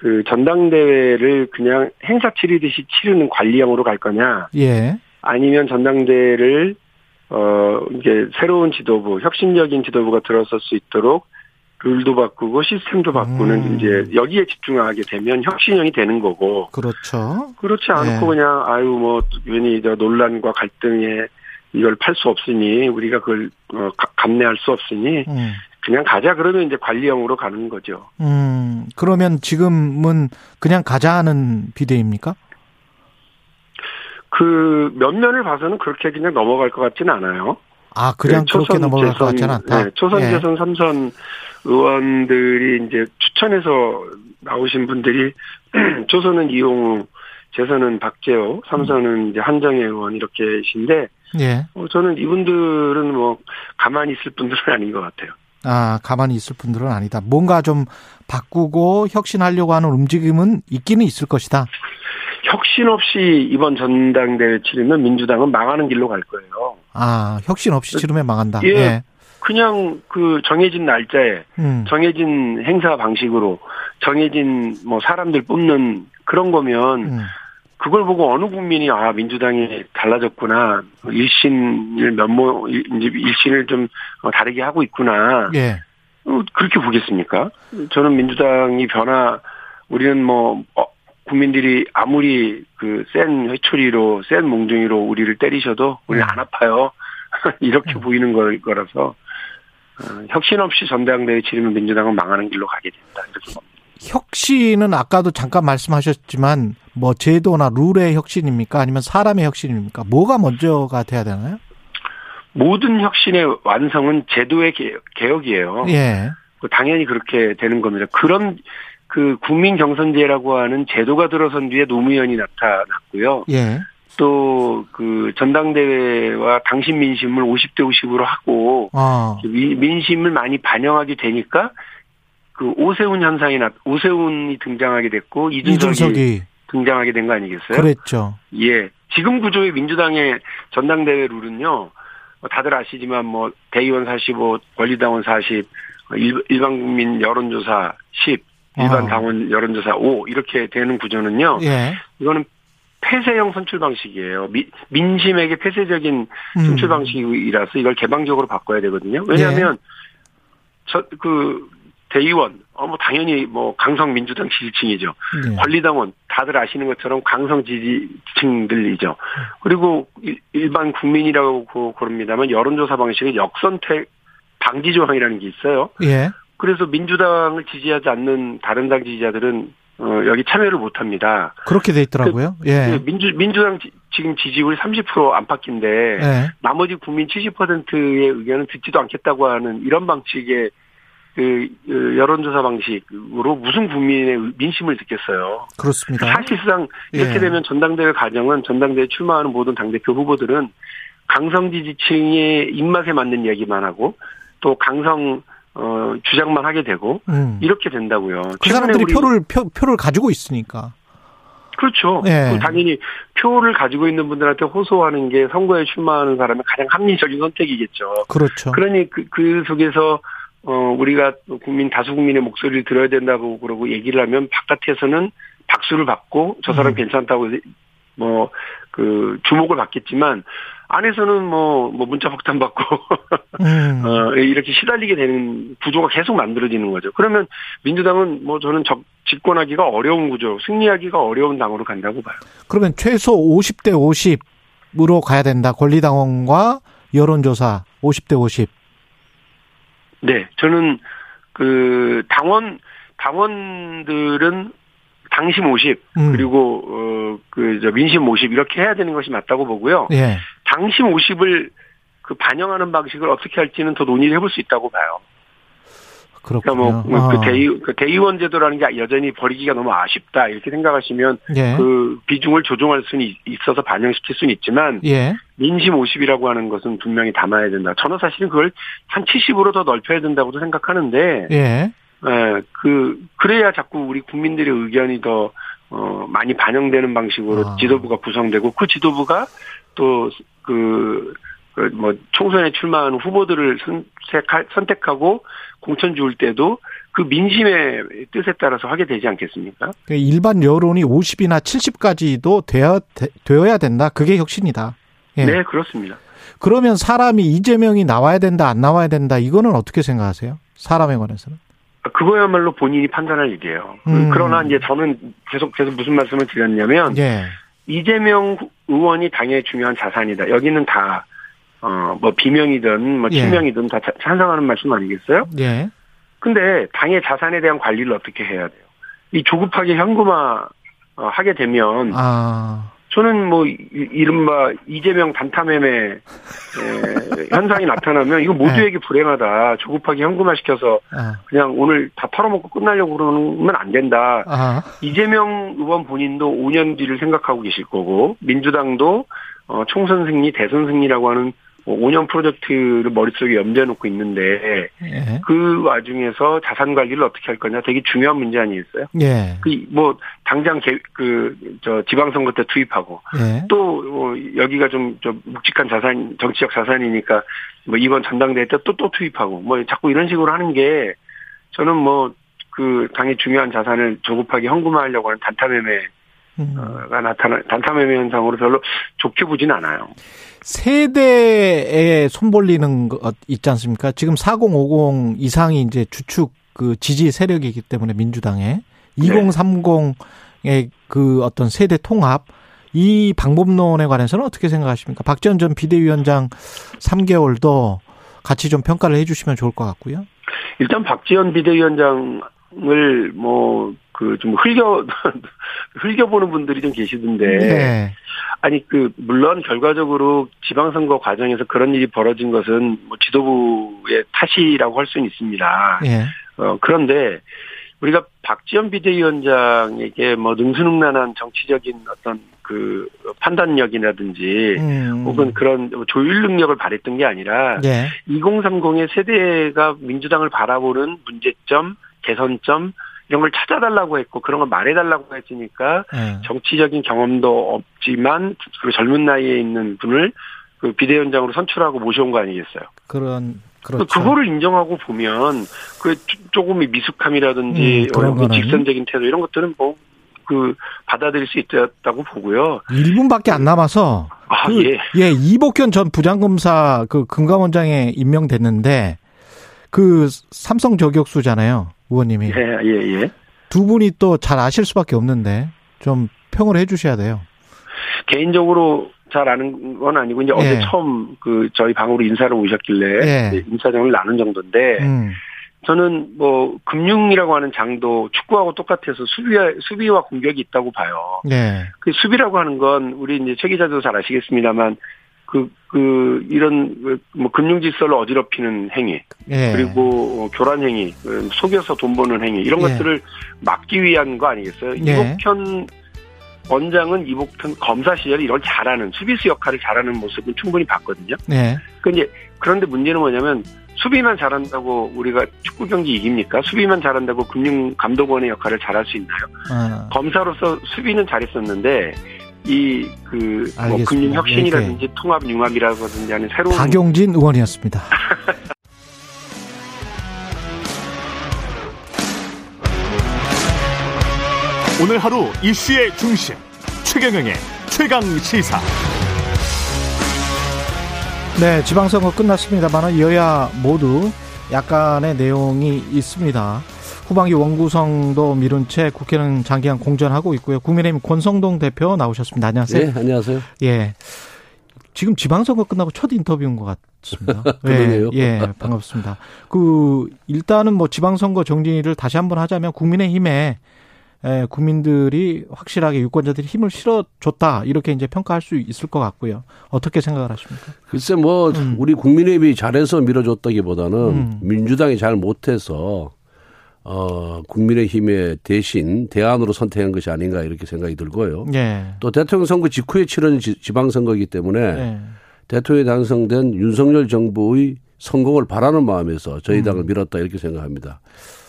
그 전당대회를 그냥 행사 치르듯이 치르는 관리형으로 갈 거냐? 예. 아니면 전당대회를 어 이제 새로운 지도부, 혁신적인 지도부가 들어설 수 있도록 룰도 바꾸고 시스템도 바꾸는 음. 이제 여기에 집중하게 되면 혁신형이 되는 거고. 그렇죠. 그렇지 않고 네. 그냥 아유 뭐 괜히 논란과 갈등에 이걸 팔 수 없으니 우리가 그걸 어, 감내할 수 없으니 음. 그냥 가자 그러면 이제 관리형으로 가는 거죠. 음 그러면 지금은 그냥 가자 하는 비대입니까? 그 면면을 봐서는 그렇게 그냥 넘어갈 것 같지는 않아요. 아 그냥 네, 그렇게 넘어갈 것 같지는 않다. 네, 초선, 재선, 예. 삼선 의원들이 이제 추천해서 나오신 분들이 조선은 이용우, 재선은 박재호, 삼선은 이제 한정혜 의원 이렇게신데 예. 어, 저는 이분들은 뭐 가만히 있을 분들은 아닌 것 같아요. 아 가만히 있을 분들은 아니다. 뭔가 좀 바꾸고 혁신하려고 하는 움직임은 있기는 있을 것이다. 혁신 없이 이번 전당대회 치르면 민주당은 망하는 길로 갈 거예요. 아 혁신 없이 치르면 망한다. 예. 예. 그냥 그 정해진 날짜에 음. 정해진 행사 방식으로 정해진 뭐 사람들 뽑는 그런 거면 음. 그걸 보고 어느 국민이 아 민주당이 달라졌구나 일신을 면모 일신을 좀 어, 다르게 하고 있구나 예. 어, 그렇게 보겠습니까? 저는 민주당이 변화 우리는 뭐 어, 국민들이 아무리 그 센 회초리로 센 몽둥이로 우리를 때리셔도 우리는 음. 안 아파요 이렇게 음. 보이는 걸 거라서 어, 혁신 없이 전당대회 치르면 민주당은 망하는 길로 가게 된다. 이렇게 봅니다. 혁신은 아까도 잠깐 말씀하셨지만 뭐 제도나 룰의 혁신입니까? 아니면 사람의 혁신입니까? 뭐가 먼저가 돼야 되나요? 모든 혁신의 완성은 제도의 개혁이에요. 예. 그 당연히 그렇게 되는 겁니다. 그런 그 국민 경선제라고 하는 제도가 들어선 뒤에 노무현이 나타났고요. 예. 또 그 전당대회와 당신 민심을 50대 50으로 하고 아. 민심을 많이 반영하게 되니까 그 오세훈 현상이 나 오세훈이 등장하게 됐고 이준석이, 이준석이. 등장하게 된 거 아니겠어요? 그랬죠. 예. 지금 구조의 민주당의 전당대회 룰은요. 뭐 다들 아시지만 뭐 대의원 45, 권리당원 40, 일반 국민 여론조사 10, 일반 아. 당원 여론조사 5 이렇게 되는 구조는요. 예. 이거는 폐쇄형 선출 방식이에요. 미, 민심에게 폐쇄적인 음. 선출 방식이라서 이걸 개방적으로 바꿔야 되거든요. 왜냐하면 네. 저그 대의원 어 뭐 당연히 뭐 강성 민주당 지지층이죠. 네. 권리당원 다들 아시는 것처럼 강성 지지층들이죠. 그리고 일반 국민이라고 그럽니다만 여론조사 방식은 역선택 방지 조항이라는 게 있어요. 예. 그래서 민주당을 지지하지 않는 다른 당 지지자들은 어, 여기 참여를 못 합니다. 그렇게 돼 있더라고요. 그, 예. 그 민주, 민주당 지, 지금 지지율 30% 안팎인데, 예. 나머지 국민 70%의 의견은 듣지도 않겠다고 하는 이런 방식의 그, 그 여론조사 방식으로 무슨 국민의 민심을 듣겠어요. 그렇습니다. 사실상 이렇게 예. 되면 전당대회 과정은 전당대회 출마하는 모든 당대표 후보들은 강성 지지층의 입맛에 맞는 얘기만 하고 또 강성 어, 주장만 하게 되고 음. 이렇게 된다고요. 그 사람들이 표를 표, 표를 가지고 있으니까. 그렇죠. 예. 당연히 표를 가지고 있는 분들한테 호소하는 게 선거에 출마하는 사람의 가장 합리적인 선택이겠죠. 그렇죠. 그러니 그, 그 속에서 어 우리가 국민 다수 국민의 목소리를 들어야 된다고 그러고 얘기를 하면 바깥에서는 박수를 받고 저 사람 음. 괜찮다고 뭐 그 주목을 받겠지만 안에서는 뭐, 뭐 문자 폭탄 받고, 음. 어, 이렇게 시달리게 되는 구조가 계속 만들어지는 거죠. 그러면 민주당은 뭐 저는 적, 집권하기가 어려운 구조, 승리하기가 어려운 당으로 간다고 봐요. 그러면 최소 50대 50으로 가야 된다. 권리당원과 여론조사 50대 50. 네, 저는 그 당원, 당원들은 당심 50 음. 그리고 어그저 민심 50 이렇게 해야 되는 것이 맞다고 보고요. 예. 당심 50을 그 반영하는 방식을 어떻게 할지는 더 논의를 해볼 수 있다고 봐요. 그렇군요. 그러니까 뭐그 아. 대의 그 대의원 제도라는 게 여전히 버리기가 너무 아쉽다 이렇게 생각하시면 예. 그 비중을 조정할 수는 있어서 반영시킬 수는 있지만 예. 민심 50이라고 하는 것은 분명히 담아야 된다. 저는 사실은 그걸 한 70으로 더 넓혀야 된다고도 생각하는데 예. 예, 그 그래야 자꾸 우리 국민들의 의견이 더 어, 많이 반영되는 방식으로 아. 지도부가 구성되고 그 지도부가 또 그 그 뭐 총선에 출마하는 후보들을 선택할, 선택하고 공천 줄 때도 그 민심의 뜻에 따라서 하게 되지 않겠습니까? 그 일반 여론이 50이나 70까지도 되어, 되어야 된다. 그게 혁신이다. 예. 네, 그렇습니다. 그러면 사람이 이재명이 나와야 된다, 안 나와야 된다. 이거는 어떻게 생각하세요? 사람에 관해서는? 그거야말로 본인이 판단할 일이에요. 음. 그러나 이제 저는 계속 계속 무슨 말씀을 드렸냐면 예. 이재명 의원이 당의 중요한 자산이다. 여기는 다 어, 뭐 비명이든 뭐 예. 실명이든 예. 다 찬성하는 말씀 아니겠어요? 예. 근데 당의 자산에 대한 관리를 어떻게 해야 돼요? 이 조급하게 현금화 어, 하게 되면 아. 저는 뭐 이른바 이재명 단타매매 현상이 나타나면 이거 모두에게 네. 불행하다. 조급하게 현금화 시켜서 아. 그냥 오늘 다 털어먹고 끝나려고 그러면 안 된다. 아. 이재명 의원 본인도 5년 뒤를 생각하고 계실 거고 민주당도 어, 총선 승리, 대선 승리라고 하는 5년 뭐 프로젝트를 머릿속에 염두에 놓고 있는데 예. 그 와중에서 자산 관리를 어떻게 할 거냐 되게 중요한 문제 아니겠어요? 예. 그뭐 당장 그저 지방선거 때 투입하고 예. 또뭐 여기가 좀, 좀 묵직한 자산 정치적 자산이니까 뭐 이번 전당대회 때 또 또 투입하고 뭐 자꾸 이런 식으로 하는 게 저는 뭐 그 당의 중요한 자산을 조급하게 현금화하려고 하는 단타매매 가 나타나 단타매매 현상으로 별로 좋게 보진 않아요. 세대에 손벌리는 것 있지 않습니까? 지금 4050 이상이 이제 주축 그 지지 세력이기 때문에 민주당에 2030의 그 어떤 세대 통합 이 방법론에 관해서는 어떻게 생각하십니까? 박지원 전 비대위원장 3개월도 같이 좀 평가를 해주시면 좋을 것 같고요. 일단 박지원 비대위원장을 뭐 그 좀 흘겨 흘겨 보는 분들이 좀 계시던데 네. 아니 그 물론 결과적으로 지방선거 과정에서 그런 일이 벌어진 것은 뭐 지도부의 탓이라고 할 수는 있습니다. 네. 어 그런데 우리가 박지원 비대위원장에게 뭐 능수능란한 정치적인 어떤 그 판단력이라든지 음. 혹은 그런 조율 능력을 발휘했던 게 아니라 네. 2030의 세대가 민주당을 바라보는 문제점, 개선점 이런 걸 찾아달라고 했고 그런 걸 말해달라고 했으니까 네. 정치적인 경험도 없지만 그 젊은 나이에 있는 분을 그 비대위원장으로 선출하고 모셔온 거 아니겠어요? 그런 그렇죠. 그거를 인정하고 보면 그 조금의 미숙함이라든지 음, 그 직선적인 태도 이런 것들은 뭐 그 받아들일 수 있다고 보고요. 1분밖에 안 남아서 아, 그, 예. 예, 이복현 전 부장검사 그 금감원장에 임명됐는데 그 삼성 저격수잖아요. 의원님이. 예, 예, 예. 두 분이 또 잘 아실 수밖에 없는데 좀 평을 해 주셔야 돼요. 개인적으로 잘 아는 건 아니고 이제 예. 어제 처음 그 저희 방으로 인사를 오셨길래 예. 인사정을 나눈 정도인데 음. 저는 뭐 금융이라고 하는 장도 축구하고 똑같아서 수비와 수비와 공격이 있다고 봐요. 네. 그 수비라고 하는 건 우리 이제 최 기자도 잘 아시겠습니다만 그, 그, 이런, 그 뭐, 금융 질서를 어지럽히는 행위. 예. 그리고 어, 교란 행위, 그 속여서 돈 버는 행위, 이런 예. 것들을 막기 위한 거 아니겠어요? 예. 이복현 원장은 이복현 검사 시절에 이런 잘하는, 수비수 역할을 잘하는 모습은 충분히 봤거든요. 예. 근데, 그런데 문제는 뭐냐면, 수비만 잘한다고 우리가 축구 경기 이깁니까? 수비만 잘한다고 금융 감독원의 역할을 잘할 수 있나요? 아. 검사로서 수비는 잘했었는데, 이그 금융 혁신이라든지 네. 통합 융합이라든지 하는 새로운 박용진 의원이었습니다. 오늘 하루 이슈의 중심 최경영의 최강 시사. 네, 지방선거 끝났습니다만 여야 모두 약간의 내용이 있습니다. 후반기 원구성도 미룬 채 국회는 장기간 공전하고 있고요. 국민의힘 권성동 대표 나오셨습니다. 안녕하세요. 네, 안녕하세요. 예. 지금 지방선거 끝나고 첫 인터뷰인 것 같습니다. 예, 예, 반갑습니다. 그 일단은 뭐 지방선거 정리를 다시 한번 하자면 국민의힘에 에, 국민들이 확실하게 유권자들이 힘을 실어줬다 이렇게 이제 평가할 수 있을 것 같고요. 어떻게 생각을 하십니까? 글쎄 뭐 음. 우리 국민의힘이 잘해서 밀어줬다기보다는 음. 민주당이 잘 못해서 어 국민의힘의 대신 대안으로 선택한 것이 아닌가 이렇게 생각이 들고요. 예. 또 대통령 선거 직후에 치러진 지 방선거이기 때문에 예. 대통령이 당선된 윤석열 정부의 성공을 바라는 마음에서 저희 당을 음. 밀었다 이렇게 생각합니다.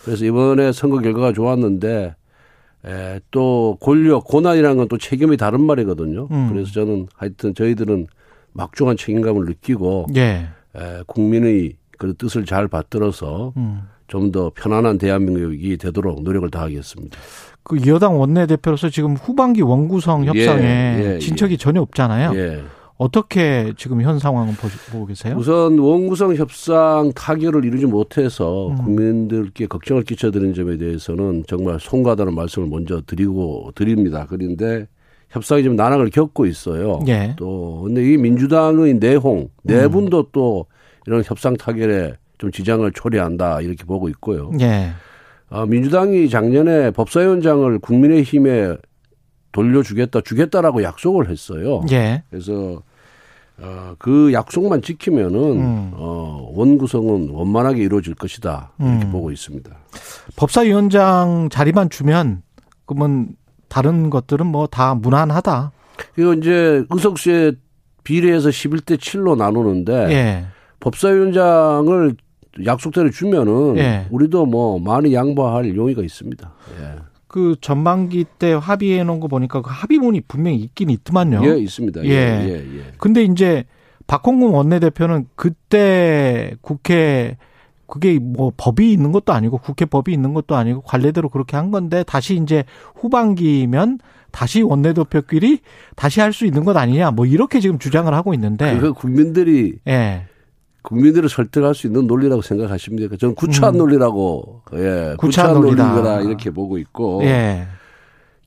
그래서 이번에 선거 결과가 좋았는데 에, 또 권력, 고난이라는 건 또 책임이 다른 말이거든요. 음. 그래서 저는 하여튼 저희들은 막중한 책임감을 느끼고 예. 에, 국민의 그 뜻을 잘 받들어서 음. 좀 더 편안한 대한민국이 되도록 노력을 다하겠습니다. 그 여당 원내대표로서 지금 후반기 원구성 협상에 예, 예, 진척이 예. 전혀 없잖아요. 예. 어떻게 지금 현 상황은 보고 계세요? 우선 원구성 협상 타결을 이루지 못해서 음. 국민들께 걱정을 끼쳐드리는 점에 대해서는 정말 송가다는 말씀을 먼저 드리고 드립니다. 그런데 협상이 지금 난항을 겪고 있어요. 예. 또 근데 이 민주당의 내홍 내분도 음. 또 이런 협상 타결에 좀 지장을 초래한다 이렇게 보고 있고요. 예. 어, 민주당이 작년에 법사위원장을 국민의힘에 돌려주겠다 주겠다라고 약속을 했어요. 예. 그래서 어, 그 약속만 지키면은 음. 어, 원 구성은 원만하게 이루어질 것이다 이렇게 음. 보고 있습니다. 법사위원장 자리만 주면 그러면 다른 것들은 뭐 다 무난하다. 그리고 이제 의석수에 비례해서 11대 7로 나누는데 예. 법사위원장을 약속대로 주면은 예. 우리도 뭐 많이 양보할 용의가 있습니다. 예. 그 전반기 때 합의해 놓은 거 보니까 그 합의문이 분명히 있긴 있더만요. 예, 있습니다. 예. 예, 예, 근데 이제 박홍근 원내대표는 그때 국회 그게 뭐 법이 있는 것도 아니고 국회 법이 있는 것도 아니고 관례대로 그렇게 한 건데 다시 이제 후반기면 다시 원내대표끼리 다시 할 수 있는 것 아니냐 뭐 이렇게 지금 주장을 하고 있는데 그 국민들이 예. 국민들을 설득할 수 있는 논리라고 생각하십니까? 저는 구차한 음. 논리라고 예, 구차한, 논리다 이렇게 보고 있고 예.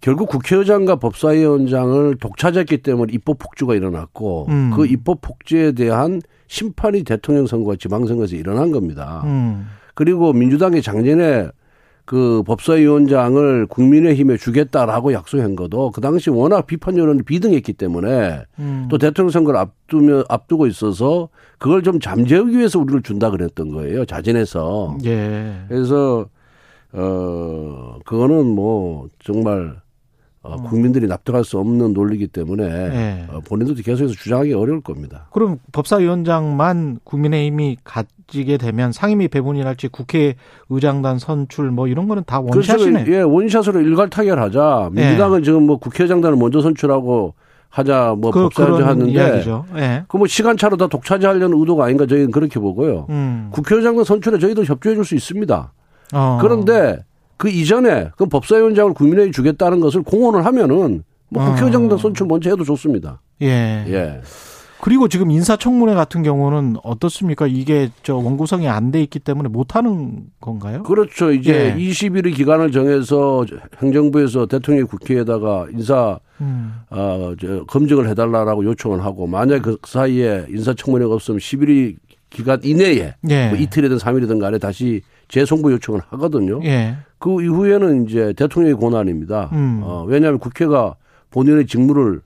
결국 국회의장과 법사위원장을 독차지했기 때문에 입법 폭주가 일어났고 음. 그 입법 폭주에 대한 심판이 대통령 선거와 지방선거에서 일어난 겁니다. 음. 그리고 민주당이 작년에 그 법사위원장을 국민의힘에 주겠다라고 약속한 것도 그 당시 워낙 비판 여론이 비등했기 때문에 음. 또 대통령 선거를 앞두며 앞두고 있어서 그걸 좀 잠재우기 위해서 우리를 준다 그랬던 거예요 자진해서. 예. 그래서 어 그거는 뭐 정말 어, 음. 국민들이 납득할 수 없는 논리이기 때문에 네. 어, 본인들도 계속해서 주장하기 어려울 겁니다. 그럼 법사위원장만 국민의힘이 가지게 되면 상임위 배분이랄지 국회의장단 선출 뭐 이런 거는 다 원샷이네. 예, 원샷으로 일괄 타결하자. 민주당은 네. 지금 뭐 국회의장단을 먼저 선출하고 하자 뭐 그, 법사위원장 하는데 네. 그뭐 시간 차로 다 독차지하려는 의도가 아닌가 저희는 그렇게 보고요. 음. 국회의장단 선출에 저희도 협조해 줄 수 있습니다. 어. 그런데 그 이전에 그 법사위원장을 국민의힘 주겠다는 것을 공언을 하면은 뭐 국회의장단 어. 선출 먼저 해도 좋습니다. 예. 예. 그리고 지금 인사청문회 같은 경우는 어떻습니까? 이게 저 원구성이 안 돼 있기 때문에 못 하는 건가요? 그렇죠. 이제 예. 20일의 기간을 정해서 행정부에서 대통령이 국회에다가 인사 음. 어, 저, 검증을 해달라라고 요청을 하고 만약 그 사이에 인사청문회가 없으면 10일의 기간 이내에 예. 뭐 이틀이든 3일이든 간에 다시 재송부 요청을 하거든요. 예. 그 이후에는 이제 대통령의 권한입니다. 음. 어, 왜냐하면 국회가 본인의 직무를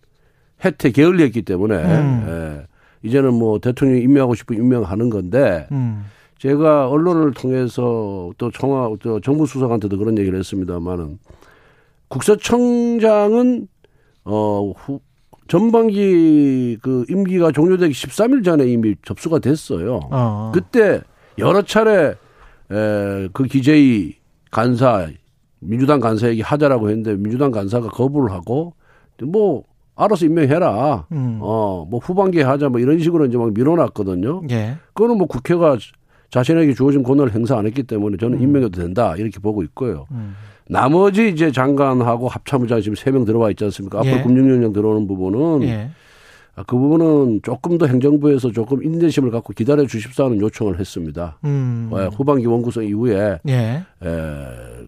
혜택 게을리했기 때문에 음. 예, 이제는 뭐 대통령이 임명하고 싶으면 임명하는 건데 음. 제가 언론을 통해서 또 청와 또 정부 수석한테도 그런 얘기를 했습니다만은 국세청장은 어 후, 전반기 그 임기가 종료되기 13일 전에 이미 접수가 됐어요. 어. 그때 여러 차례 에, 그 기재위 간사 민주당 간사에게 하자라고 했는데 민주당 간사가 거부를 하고 뭐 알아서 임명해라. 음. 어, 뭐 후반기에 하자 뭐 이런 식으로 이제 막 밀어놨거든요. 예. 그거는 뭐 국회가 자신에게 주어진 권한을 행사 안 했기 때문에 저는 음. 임명해도 된다 이렇게 보고 있고요. 음. 나머지 이제 장관하고 합참의장 지금 세 명 들어와 있지 않습니까? 앞으로 예. 금융위원장 들어오는 부분은 예. 아, 그 부분은 조금 더 행정부에서 조금 인내심을 갖고 기다려 주십사는 요청을 했습니다. 음. 예, 후반기 원구성 이후에 예. 에,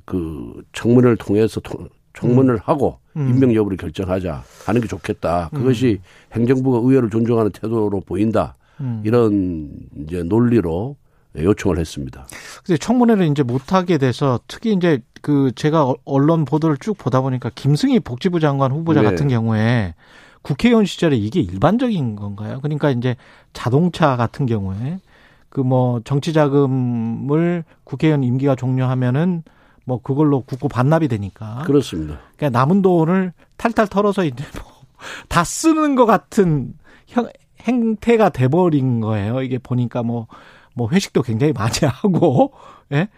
그 청문회를 통해서 통, 청문을 음. 하고 음. 임명 여부를 결정하자 하는 게 좋겠다. 그것이 음. 행정부가 의회를 존중하는 태도로 보인다. 음. 이런 이제 논리로 요청을 했습니다. 근데 청문회를 이제 못하게 돼서 특히 이제 그 제가 언론 보도를 쭉 보다 보니까 김승희 복지부 장관 후보자 네. 같은 경우에 국회의원 시절에 이게 일반적인 건가요? 그러니까 이제 자동차 같은 경우에 그 뭐 정치 자금을 국회의원 임기가 종료하면은 뭐 그걸로 국고 반납이 되니까. 그렇습니다. 그러니까 남은 돈을 탈탈 털어서 이제 뭐 다 쓰는 것 같은 형, 행태가 돼버린 거예요. 이게 보니까 뭐뭐 회식도 굉장히 많이 하고 예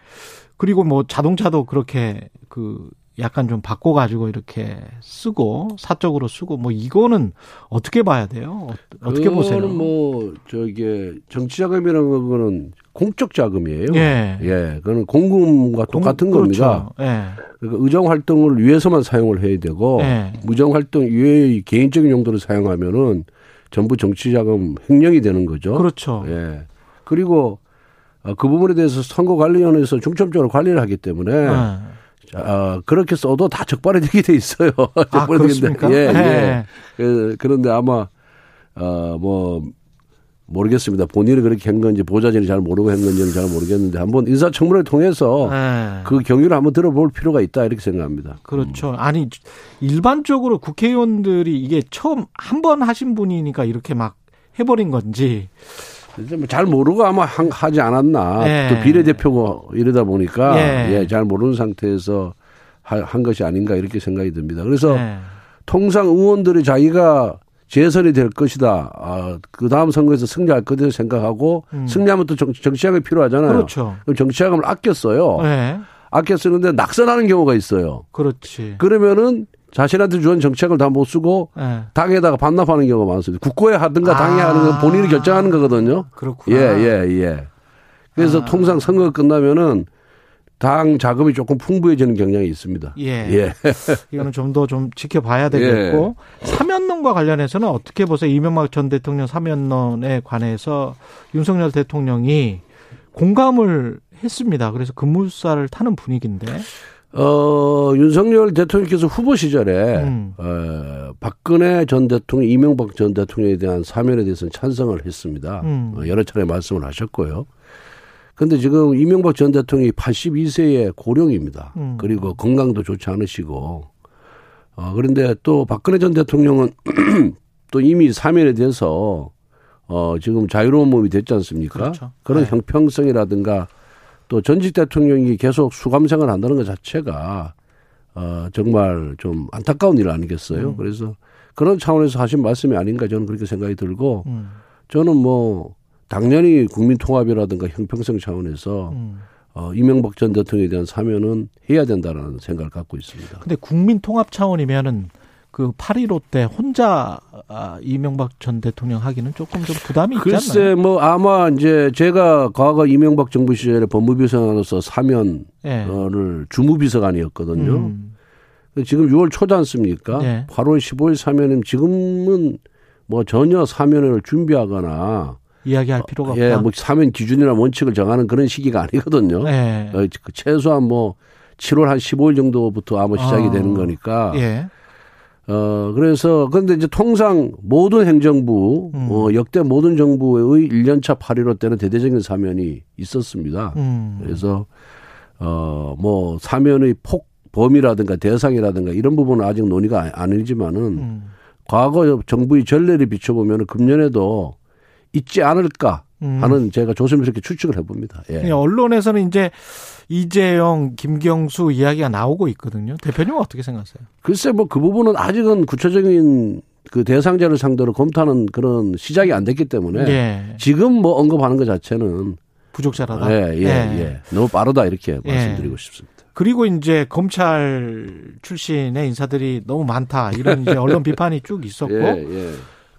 그리고 뭐 자동차도 그렇게 그 약간 좀 바꿔가지고 이렇게 쓰고 사적으로 쓰고 뭐 이거는 어떻게 봐야 돼요? 어떻게 보세요? 뭐 저기 정치 자금이라는 거는 공적 자금이에요. 예, 예, 그거는 공금과 똑같은 공, 그렇죠. 겁니다. 예. 그러니까 의정 활동을 위해서만 사용을 해야 되고 예. 무정 활동 이외의 개인적인 용도로 사용하면은 전부 정치 자금 횡령이 되는 거죠. 그렇죠. 예. 그리고 어, 그 부분에 대해서 선거관리위원회에서 중점적으로 관리를 하기 때문에 네. 어, 그렇게 써도 다 적발이 되게 돼 있어요. 아, 그렇습니까? 예, 네. 예. 그런데 아마 어 뭐 모르겠습니다. 본인이 그렇게 한 건지 보좌진이 잘 모르고 한 건지는 잘 모르겠는데 한번 인사청문회를 통해서 네. 그 경위를 한번 들어볼 필요가 있다 이렇게 생각합니다. 그렇죠. 음. 아니 일반적으로 국회의원들이 이게 처음 한 번 하신 분이니까 이렇게 막 해버린 건지 뭐 잘 모르고 아마 하지 않았나. 예. 또 비례대표고 이러다 보니까 예. 예, 잘 모르는 상태에서 한 것이 아닌가 이렇게 생각이 듭니다. 그래서 예. 통상 의원들이 자기가 재선이 될 것이다. 아, 그 다음 선거에서 승리할 것이다 생각하고 음. 승리하면 또 정, 정치학이 필요하잖아요. 그렇죠. 그럼 정치학을 써요. 네. 아껴 쓰는데 낙선하는 경우가 있어요. 그렇지. 그러면은 자신한테 주는 정책을 다 못 쓰고 네. 당에다가 반납하는 경우가 많습니다. 국고에 하든가 당에 아. 하는 건 본인이 결정하는 거거든요. 그렇구나. 예, 예, 예. 그래서 아. 통상 선거 끝나면은 당 자금이 조금 풍부해지는 경향이 있습니다. 예. 예. 이거는 좀 더좀 좀 지켜봐야 되겠고 예. 사면론과 관련해서는 어떻게 보세요? 이명박 전 대통령 사면론에 관해서 윤석열 대통령이 공감을 했습니다. 그래서 급무사를 타는 분위기인데. 어, 윤석열 대통령께서 후보 시절에, 음. 어, 박근혜 전 대통령, 이명박 전 대통령에 대한 사면에 대해서는 찬성을 했습니다. 음. 어, 여러 차례 말씀을 하셨고요. 근데 지금 이명박 전 대통령이 82세의 고령입니다. 음. 그리고 건강도 좋지 않으시고, 어, 그런데 또 박근혜 전 대통령은 또 이미 사면에 대해서, 어, 지금 자유로운 몸이 됐지 않습니까? 그렇죠. 그런 네. 형평성이라든가 또 전직 대통령이 계속 수감생활 한다는 것 자체가 어, 정말 좀 안타까운 일 아니겠어요? 음. 그래서 그런 차원에서 하신 말씀이 아닌가 저는 그렇게 생각이 들고 음. 저는 뭐 당연히 국민 통합이라든가 형평성 차원에서 음. 어, 이명박 전 대통령에 대한 사면은 해야 된다는 생각을 갖고 있습니다. 근데 국민 통합 차원이면은 그8.15때 혼자 아, 이명박 전 대통령 하기는 조금 좀 부담이 있지 글쎄, 않나요? 뭐 아마 이제 제가 과거 이명박 정부 시절에 법무비서관으로서 사면을 네. 주무비서관이었거든요. 음. 지금 6월 초지 않습니까? 네. 8월 15일 사면은 지금은 뭐 전혀 사면을 준비하거나 이야기할 필요가 없다. 예, 뭐 사면 기준이나 원칙을 정하는 그런 시기가 아니거든요. 네. 어, 그 최소한 뭐 7월 한 15일 정도부터 아마 시작이 아. 되는 거니까. 예. 어, 그래서, 근데 이제 통상 모든 행정부, 음. 어, 역대 모든 정부의 1년차 8.15 때는 대대적인 사면이 있었습니다. 음. 그래서, 어, 뭐, 사면의 폭, 범위라든가 대상이라든가 이런 부분은 아직 논의가 아니지만은, 음. 과거 정부의 전례를 비춰보면 금년에도 있지 않을까 음. 하는 제가 조심스럽게 추측을 해봅니다. 예. 네, 언론에서는 이제 이재영, 김경수 이야기가 나오고 있거든요. 대표님은 어떻게 생각하세요? 글쎄 뭐 그 부분은 아직은 구체적인 그 대상자를 상대로 검토하는 그런 시작이 안 됐기 때문에 예. 지금 뭐 언급하는 것 자체는 부족자라다. 예, 예, 예. 예. 너무 빠르다 이렇게 예. 말씀드리고 싶습니다. 그리고 이제 검찰 출신의 인사들이 너무 많다 이런 이제 언론 비판이 쭉 있었고 예, 예.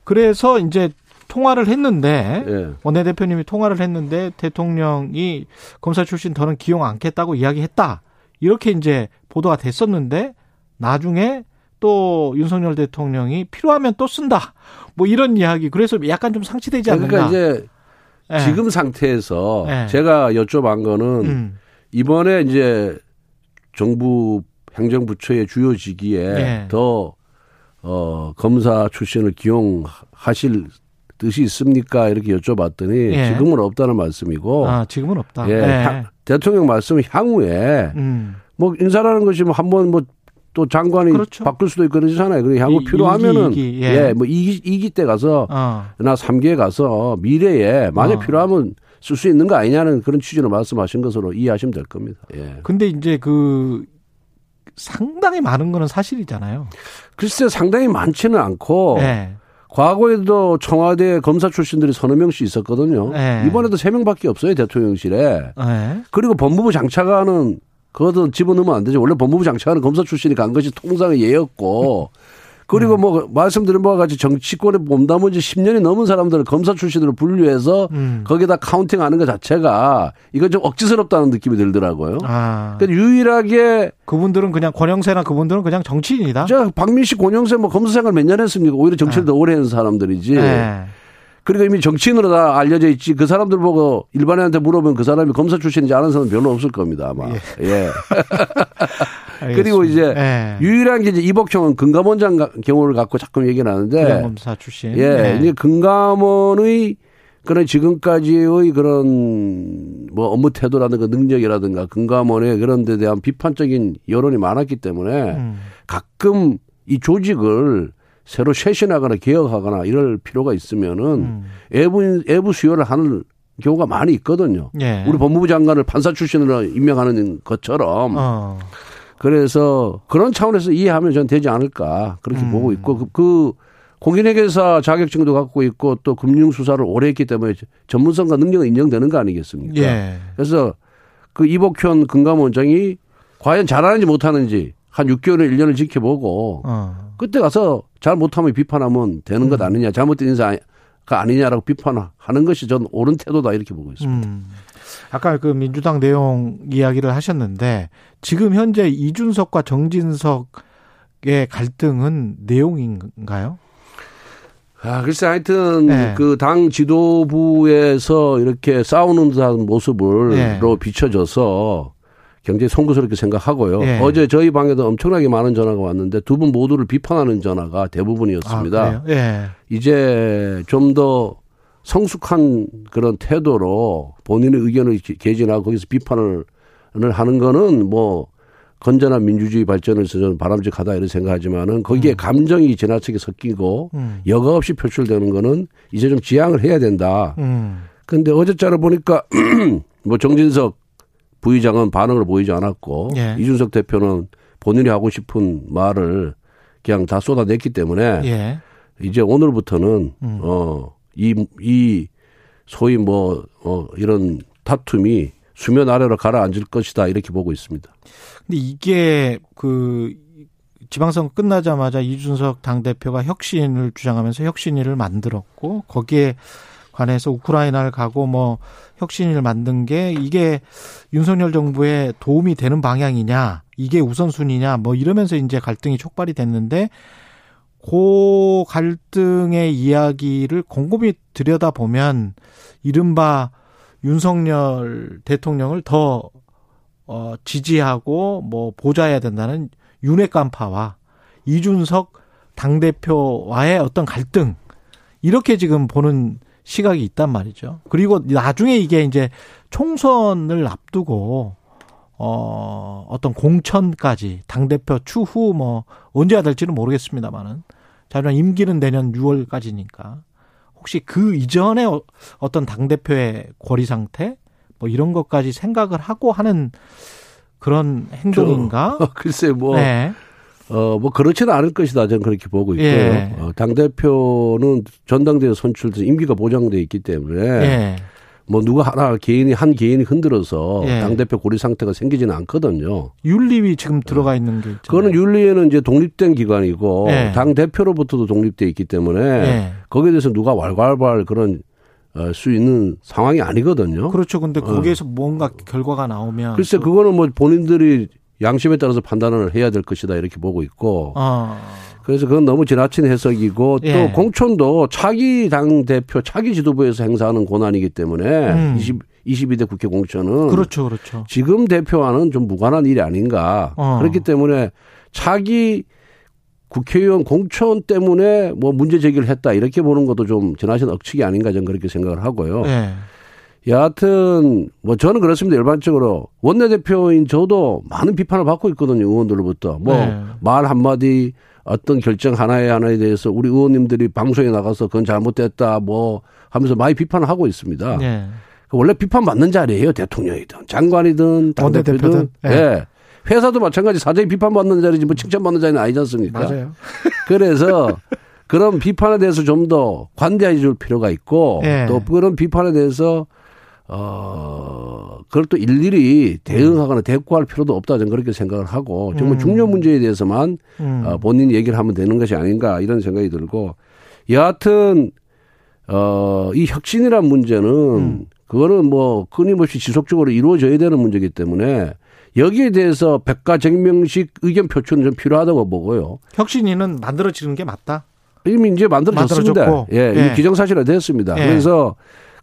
그래서 이제 통화를 했는데 예. 원내대표님이 통화를 했는데 대통령이 검사 출신 더는 기용 않겠다고 이야기했다. 이렇게 이제 보도가 됐었는데 나중에 또 윤석열 대통령이 필요하면 또 쓴다. 뭐 이런 이야기. 그래서 약간 좀 상치되지 않는가. 그러니까 이제 네. 지금 상태에서 네. 제가 여쭤본 거는 음. 이번에 이제 정부 행정부처의 주요 직위에 네. 더 어, 검사 출신을 기용하실 뜻이 있습니까? 이렇게 여쭤봤더니 예. 지금은 없다는 말씀이고. 아, 지금은 없다. 예. 네. 대통령 말씀은 향후에 음. 뭐 인사라는 것이 뭐 한번 뭐 또 장관이 그렇죠. 바꿀 수도 있고 그러잖아요. 그리고 향후 이, 필요하면은 이기, 예. 예. 뭐 2기, 2기 때 가서 어. 나 3기에 가서 미래에 만약 어. 필요하면 쓸 수 있는 거 아니냐는 그런 취지로 말씀하신 것으로 이해하시면 될 겁니다. 예. 근데 이제 그 상당히 많은 거는 사실이잖아요. 글쎄 상당히 많지는 않고 네. 과거에도 청와대 검사 출신들이 서너 명씩 있었거든요. 네. 이번에도 세 명밖에 없어요 대통령실에. 네. 그리고 법무부 장차관은 그것도 집어넣으면 안 되죠. 원래 법무부 장차관은 검사 출신이 간 것이 통상의 예였고 그리고 뭐 말씀드린 바와 같이 정치권에 몸담은 지 10년이 넘은 사람들을 검사 출신으로 분류해서 음. 거기다 카운팅하는 것 자체가 이건 좀 억지스럽다는 느낌이 들더라고요. 아. 그러니까 유일하게 그분들은 그냥 권영세나 그분들은 그냥 정치인이다. 저 박민식, 권영세 뭐 검사 생활 몇 년 했습니까? 오히려 정치를 네. 더 오래 한 사람들이지. 네. 그리고 이미 정치인으로 다 알려져 있지 그 사람들 보고 일반인한테 물어보면 그 사람이 검사 출신인지 아는 사람 별로 없을 겁니다 아마. 예. 예. 그리고 이제 예. 유일한 게 이제 이복형은 금감원장 경우를 갖고 자꾸 얘기를 하는데. 검사 출신. 예. 예. 이제 금감원의 그런 지금까지의 그런 뭐 업무 태도라든가 능력이라든가 금감원의 그런 데 대한 비판적인 여론이 많았기 때문에 음. 가끔 이 조직을 새로 쇄신하거나 개혁하거나 이럴 필요가 있으면은 음. 애부 애부 수요를 하는 경우가 많이 있거든요. 예. 우리 법무부 장관을 판사 출신으로 임명하는 것처럼. 어. 그래서 그런 차원에서 이해하면 전 되지 않을까 그렇게 음. 보고 있고 그, 그 공인회계사 자격증도 갖고 있고 또 금융수사를 오래 했기 때문에 전문성과 능력은 인정되는 거 아니겠습니까? 예. 그래서 그 이복현 금감원장이 과연 잘하는지 못하는지 한 6개월을 1년을 지켜보고 어. 그때 가서 잘 못하면 비판하면 되는 것 음. 아니냐 잘못된 인사가 아니냐라고 비판하는 것이 전 옳은 태도다 이렇게 보고 있습니다. 음. 아까 그 민주당 내용 이야기를 하셨는데 지금 현재 이준석과 정진석의 갈등은 내용인가요? 아, 글쎄, 하여튼, 네. 그당 지도부에서 이렇게 싸우는 듯한 모습으로 네. 비춰져서 굉장히 송구스럽게 생각하고요. 예. 어제 저희 방에도 엄청나게 많은 전화가 왔는데 두 분 모두를 비판하는 전화가 대부분이었습니다. 아, 예. 이제 좀 더 성숙한 그런 태도로 본인의 의견을 개진하고 거기서 비판을 하는 거는 뭐 건전한 민주주의 발전을 위해서 저는 바람직하다 이런 생각하지만은 거기에 음. 감정이 지나치게 섞이고 음. 여과 없이 표출되는 거는 이제 좀 지양을 해야 된다. 음. 근데 어제자를 보니까 뭐 정진석 부의장은 반응을 보이지 않았고 예. 이준석 대표는 본인이 하고 싶은 말을 그냥 다 쏟아냈기 때문에 예. 이제 오늘부터는 음. 어 이 이 소위 뭐 어, 이런 다툼이 수면 아래로 가라앉을 것이다 이렇게 보고 있습니다. 근데 이게 그 지방선거 끝나자마자 이준석 당 대표가 혁신을 주장하면서 혁신위를 만들었고 거기에 관해서 우크라이나를 가고 뭐 혁신을 만든 게 이게 윤석열 정부에 도움이 되는 방향이냐 이게 우선순위냐 뭐 이러면서 이제 갈등이 촉발이 됐는데 그 갈등의 이야기를 곰곰이 들여다 보면 이른바 윤석열 대통령을 더 어, 지지하고 뭐 보좌해야 된다는 윤핵 깜파와 이준석 당대표와의 어떤 갈등 이렇게 지금 보는 시각이 있단 말이죠. 그리고 나중에 이게 이제 총선을 앞두고 어 어떤 공천까지 당 대표 추후 뭐 언제가 될지는 모르겠습니다만은 자주한 임기는 내년 6월까지니까 혹시 그 이전에 어, 어떤 당 대표의 권리 상태 뭐 이런 것까지 생각을 하고 하는 그런 행동인가? 글쎄 뭐 네. 어, 뭐, 그렇지는 않을 것이다. 저는 그렇게 보고 있고요. 예. 어, 당대표는 전당대회 선출돼서 임기가 보장돼 있기 때문에. 예. 뭐 누가 하나 개인이 한 개인이 흔들어서 예. 당 대표 고리 상태가 생기지는 않거든요. 윤리위 지금 들어가 있는 게 있잖아요. 그거는 윤리위는 이제 독립된 기관이고 예. 당 대표로부터도 독립돼 있기 때문에 예. 거기에 대해서 누가 왈왈왈 그런 어, 수 있는 상황이 아니거든요. 그렇죠. 근데 어. 거기에서 어. 뭔가 결과가 나오면 글쎄 그거는 뭐 본인들이 양심에 따라서 판단을 해야 될 것이다 이렇게 보고 있고 아. 그래서 그건 너무 지나친 해석이고 예. 또 공천도 차기 당 대표 차기 지도부에서 행사하는 권한이기 때문에 음. 20 22대 국회 공천은 그렇죠, 그렇죠. 지금 대표와는 좀 무관한 일이 아닌가. 어. 그렇기 때문에 차기 국회의원 공천 때문에 뭐 문제 제기를 했다 이렇게 보는 것도 좀 지나친 억측이 아닌가 저는 그렇게 생각을 하고요. 예. 여하튼 뭐 저는 그렇습니다. 일반적으로 원내대표인 저도 많은 비판을 받고 있거든요. 의원들로부터 뭐말 네. 한마디 어떤 결정 하나에 하나에 대해서 우리 의원님들이 방송에 나가서 그건 잘못됐다 뭐 하면서 많이 비판을 하고 있습니다. 네. 원래 비판 받는 자리예요. 대통령이든 장관이든 당대표든. 네. 네. 회사도 마찬가지 사장이 비판받는 자리지 뭐 칭찬받는 자리는 아니지 않습니까? 맞아요. 그래서 그런 비판에 대해서 좀 더 관대해 줄 필요가 있고 네. 또 그런 비판에 대해서 어, 그걸 또 일일이 대응하거나 대꾸할 필요도 없다 저는 그렇게 생각을 하고 정말 음. 중요 문제에 대해서만 음. 어, 본인 얘기를 하면 되는 것이 아닌가 이런 생각이 들고 여하튼 어, 이 혁신이란 문제는 음. 그거는 뭐 끊임없이 지속적으로 이루어져야 되는 문제이기 때문에 여기에 대해서 백가쟁명식 의견 표출은 좀 필요하다고 보고요. 혁신위는 만들어지는 게 맞다. 이미 이제 만들어졌습니다. 예, 예. 이미 기정사실화 됐습니다. 예. 그래서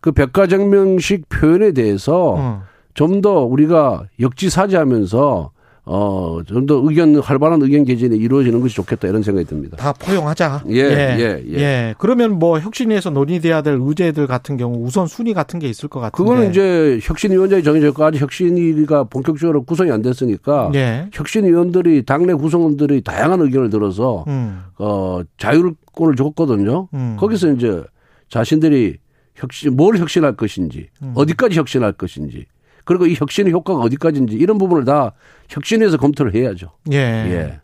그 백과정명식 표현에 대해서 음. 좀더 우리가 역지사지하면서 어, 좀 더 의견, 활발한 의견 개진이 이루어지는 것이 좋겠다 이런 생각이 듭니다. 다 포용하자. 예, 예, 예. 예. 예. 그러면 뭐 혁신위에서 논의돼야 될 의제들 같은 경우 우선 순위 같은 게 있을 것 같은데. 그거는 이제 혁신위원장이 정해졌고 혁신위가 본격적으로 구성이 안 됐으니까 예. 혁신위원들이 당내 구성원들이 다양한 의견을 들어서 음. 어, 자율권을 줬거든요. 음. 거기서 이제 자신들이 혁신, 뭘 혁신할 것인지, 음. 어디까지 혁신할 것인지, 그리고 이 혁신의 효과가 어디까지인지 이런 부분을 다 혁신에서 검토를 해야죠. 예. 예.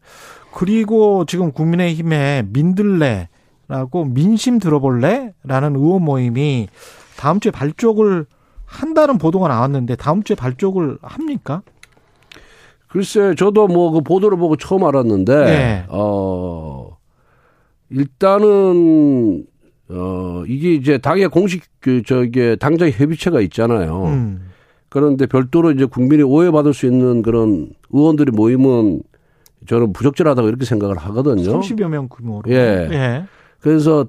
그리고 지금 국민의힘의 민들레라고 민심 들어볼래? 라는 의원 모임이 다음 주에 발족을 한다는 보도가 나왔는데 다음 주에 발족을 합니까? 글쎄, 저도 뭐 그 보도를 보고 처음 알았는데, 네. 어, 일단은 어, 이게 이제 당의 공식 그 저기 당장 협의체가 있잖아요. 음. 그런데 별도로 이제 국민이 오해받을 수 있는 그런 의원들이 모임은 저는 부적절하다고 이렇게 생각을 하거든요. 30여 명 규모로. 예. 예. 그래서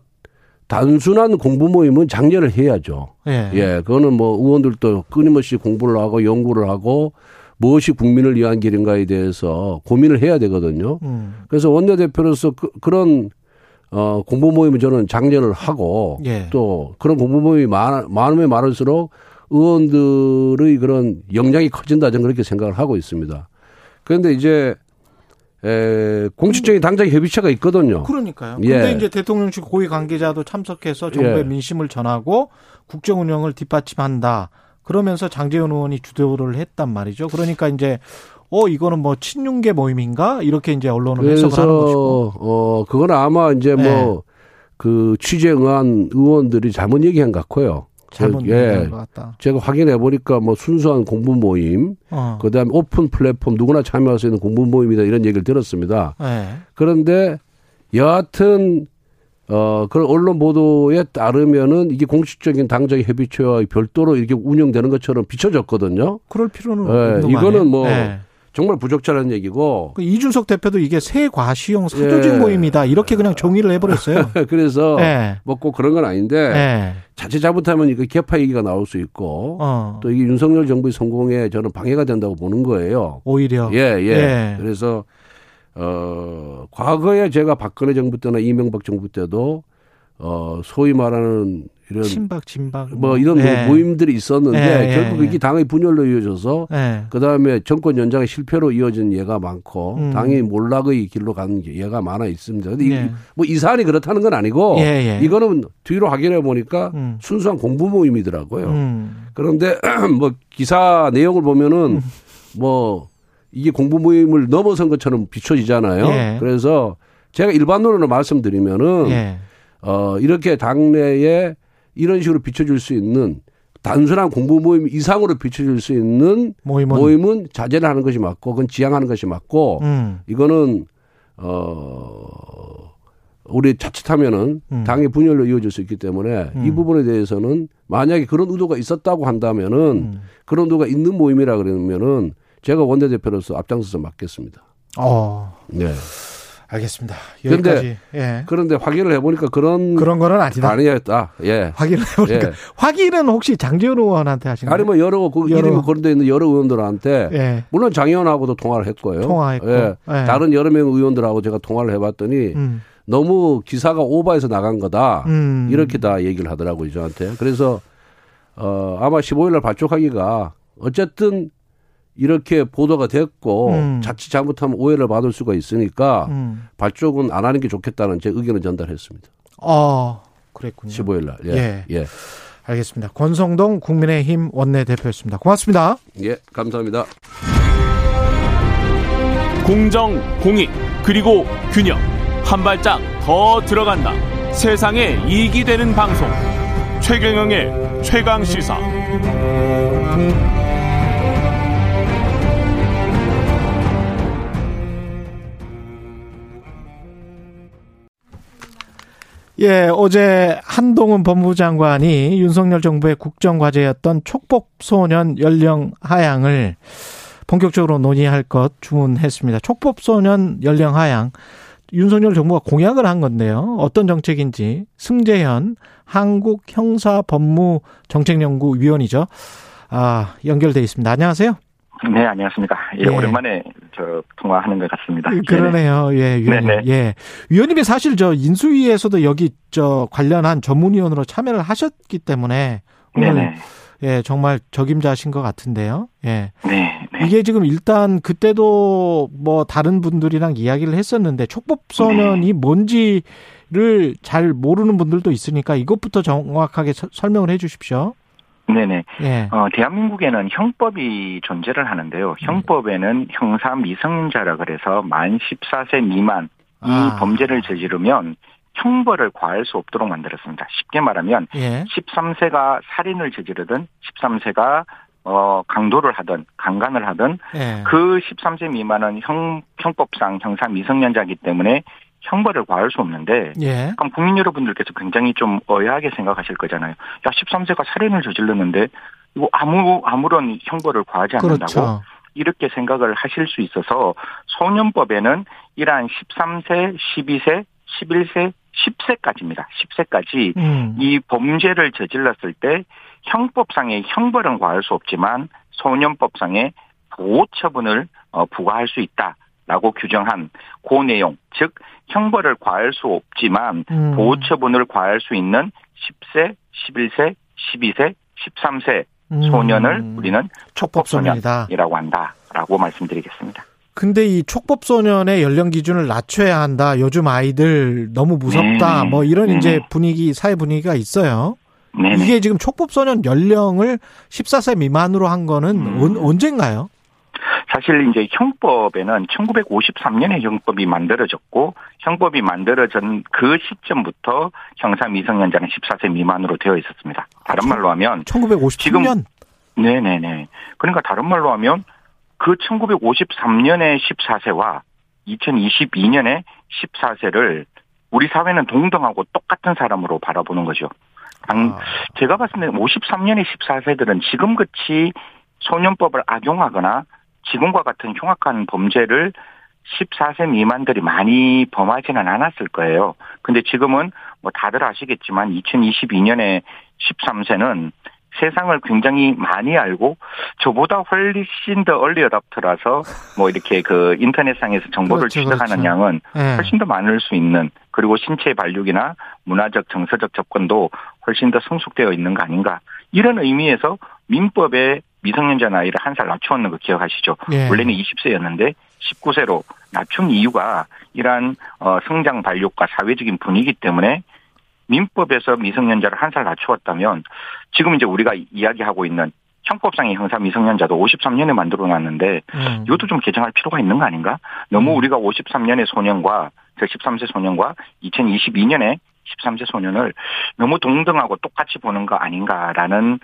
단순한 공부 모임은 장려를 해야죠. 예. 예. 그거는 뭐 의원들도 끊임없이 공부를 하고 연구를 하고 무엇이 국민을 위한 길인가에 대해서 고민을 해야 되거든요. 음. 그래서 원내대표로서 그, 그런 어, 공부 모임은 저는 장려를 하고 예. 또 그런 공부 모임이 많, 많으면 많을수록 의원들의 그런 역량이 커진다 저는 그렇게 생각을 하고 있습니다. 그런데 이제 에, 공식적인 당장 협의체가 있거든요. 그러니까요. 예. 근데 예. 이제 대통령실 고위 관계자도 참석해서 정부의 예. 민심을 전하고 국정 운영을 뒷받침한다. 그러면서 장재현 의원이 주도를 했단 말이죠. 그러니까 이제 어 이거는 뭐 친윤계 모임인가 이렇게 이제 언론은 해석을 하는 것이고 어 그건 아마 이제 뭐 네. 뭐그 취재 응한 의원들이 잘못 얘기한 것 같고요. 잘못 예. 얘기한 것 같다. 제가 확인해 보니까 뭐 순수한 공부 모임, 어. 그다음에 오픈 플랫폼 누구나 참여할 수 있는 공부 모임이다 이런 얘기를 들었습니다. 네. 그런데 여하튼 어, 그런 언론 보도에 따르면은 이게 공식적인 당적 협의체와 별도로 이렇게 운영되는 것처럼 비춰졌거든요. 그럴 필요는 네, 이거는 뭐 네. 정말 부적절한 얘기고. 그 이준석 대표도 이게 새 과시용 사조직 예. 모임이다 이렇게 그냥 정의를 해버렸어요. 그래서 예. 뭐꼭 그런 건 아닌데 예. 자칫 잘못하면 이거 개파 얘기가 나올 수 있고 어. 또 이게 윤석열 정부의 성공에 저는 방해가 된다고 보는 거예요. 오히려. 예, 예. 예. 그래서 어 과거에 제가 박근혜 정부 때나 이명박 정부 때도 어 소위 말하는 이런 친박 진박 뭐, 뭐 이런 네. 모임들이 있었는데 네. 결국 이게 당의 분열로 이어져서 네. 그다음에 정권 연장의 실패로 이어진 예가 많고 음. 당이 몰락의 길로 가는 예가 많아 있습니다. 근데 네. 뭐이 사안이 그렇다는 건 아니고 예, 예. 이거는 뒤로 확인해 보니까 음. 순수한 공부 모임이더라고요. 음. 그런데 뭐 기사 내용을 보면은 음. 뭐 이게 공부 모임을 넘어선 것처럼 비춰지잖아요. 예. 그래서 제가 일반론으로 말씀드리면은 예. 어 이렇게 당내에 이런 식으로 비춰줄 수 있는 단순한 공부 모임 이상으로 비춰줄 수 있는 모임은, 모임은 자제를 하는 것이 맞고 그건 지향하는 것이 맞고 음. 이거는 어 우리 자칫하면은 음. 당의 분열로 이어질 수 있기 때문에 음. 이 부분에 대해서는 만약에 그런 의도가 있었다고 한다면은 음. 그런 의도가 있는 모임이라 그러면은 제가 원내대표로서 앞장서서 맡겠습니다. 어. 네. 알겠습니다. 그런데 예. 그런데 확인을 해보니까 그런 그런 거는 아니다. 아니었다. 예. 확인을 해보니까 예. 확인은 혹시 장재원 의원한테 하신 거예요? 아니 뭐 여러 그 여러 이름이 거론돼 있는 여러 의원들한테 예. 물론 장 의원하고도 통화를 했고요. 통화했고 예. 예. 다른 여러 명 의원들하고 제가 통화를 해봤더니 음. 너무 기사가 오버해서 나간 거다 음. 이렇게 다 얘기를 하더라고요 저한테. 그래서 어 아마 15일 날 발족하기가 어쨌든 이렇게 보도가 됐고 음. 자칫 잘못하면 오해를 받을 수가 있으니까 음. 발족은 안 하는 게 좋겠다는 제 의견을 전달했습니다. 아, 그랬군요. 15일 날. 예. 예. 예. 알겠습니다. 권성동 국민의힘 원내대표였습니다. 고맙습니다. 예, 감사합니다. 공정, 공익, 그리고 균형. 한 발짝 더 들어간다. 세상에 이익이 되는 방송. 최경영의 최강 시사. 예, 어제 한동훈 법무장관이 윤석열 정부의 국정과제였던 촉법소년 연령 하향을 본격적으로 논의할 것 주문했습니다. 촉법소년 연령 하향. 윤석열 정부가 공약을 한 건데요. 어떤 정책인지 승재현 한국형사법무정책연구위원이죠. 아, 연결돼 있습니다. 안녕하세요. 네, 안녕하십니까. 예, 예. 오랜만에 저 통화하는 것 같습니다. 그러네요. 예, 위원님. 네네. 예. 위원님이 사실 저 인수위에서도 여기 저 관련한 전문위원으로 참여를 하셨기 때문에 오늘 네네. 예, 정말 적임자신 것 같은데요. 예. 네, 네. 이게 지금 일단 그때도 뭐 다른 분들이랑 이야기를 했었는데 촉법선언이 네. 뭔지를 잘 모르는 분들도 있으니까 이것부터 정확하게 설명을 해 주십시오. 네네. 예. 어, 대한민국에는 형법이 존재를 하는데요. 형법에는 형사 미성년자라 그래서 만 14세 미만 이 아. 범죄를 저지르면 형벌을 과할 수 없도록 만들었습니다. 쉽게 말하면 예. 13세가 살인을 저지르든 13세가 어 강도를 하든 강간을 하든 예. 그 13세 미만은 형 형법상 형사 미성년자이기 때문에 형벌을 과할 수 없는데 예. 그럼 국민 여러분들께서 굉장히 좀 어야하게 생각하실 거잖아요. 야 13세가 살인을 저질렀는데 이거 아무 아무런 형벌을 과하지 않는다고 그렇죠. 이렇게 생각을 하실 수 있어서 소년법에는 이러한 13세, 12세, 11세, 10세까지입니다. 10세까지 음. 이 범죄를 저질렀을 때 형법상의 형벌은 과할 수 없지만 소년법상의 보호 처분을 어, 부과할 수 있다. 라고 규정한 그 내용, 즉 형벌을 과할 수 없지만 음. 보호 처분을 과할 수 있는 10세, 11세, 12세, 13세 소년을 음. 우리는 촉법소년이라고 한다라고 말씀드리겠습니다. 근데 이 촉법소년의 연령 기준을 낮춰야 한다. 요즘 아이들 너무 무섭다. 네뭐 이런 네네. 이제 분위기, 사회 분위기가 있어요. 네네. 이게 지금 촉법소년 연령을 14세 미만으로 한 거는 음. 언젠가요? 사실 이제 형법에는 1953년에 형법이 만들어졌고 형법이 만들어진 그 시점부터 형사 미성년자는 14세 미만으로 되어 있었습니다. 다른 말로 하면 1953년 네네네. 그러니까 다른 말로 하면 그 1953년에 14세와 2022년에 14세를 우리 사회는 동등하고 똑같은 사람으로 바라보는 거죠. 아. 제가 봤을 때 53년에 14세들은 지금같이 소년법을 악용하거나 지금과 같은 흉악한 범죄를 14세 미만들이 많이 범하지는 않았을 거예요. 근데 지금은 뭐 다들 아시겠지만 2022년에 13세는 세상을 굉장히 많이 알고 저보다 훨씬 더 얼리 어답터라서 뭐 이렇게 그 인터넷상에서 정보를 그렇죠, 취득하는 그렇죠. 양은 네. 훨씬 더 많을 수 있는 그리고 신체 발육이나 문화적 정서적 접근도 훨씬 더 성숙되어 있는 거 아닌가 이런 의미에서 민법에 미성년자 나이를 한 살 낮추었는 거 기억하시죠? 예. 원래는 20세였는데 19세로 낮춘 이유가 이러한 어, 성장 발육과 사회적인 분위기 때문에 민법에서 미성년자를 한 살 낮추었다면 지금 이제 우리가 이야기하고 있는 형법상의 형사 미성년자도 53년에 만들어 놨는데 음. 이것도 좀 개정할 필요가 있는 거 아닌가? 너무 음. 우리가 53년의 소년과 13세 소년과 2022년에 13세 소년을 너무 동등하고 똑같이 보는 거 아닌가라는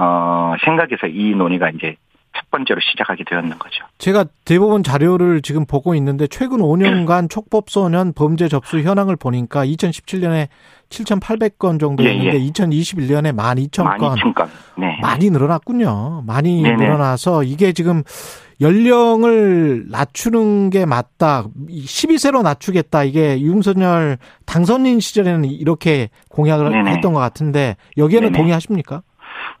어, 생각에서 이 논의가 이제 첫 번째로 시작하게 되었는 거죠. 제가 대법원 자료를 지금 보고 있는데 최근 5년간 촉법소년 범죄 접수 현황을 보니까 2017년에 7,800건 정도였는데 예, 예. 2021년에 12,000건. 12,000건. 네. 많이 늘어났군요. 많이 네네. 늘어나서 이게 지금 연령을 낮추는 게 맞다. 12세로 낮추겠다. 이게 윤석열 당선인 시절에는 이렇게 공약을 네네. 했던 것 같은데 여기에는 네네. 동의하십니까?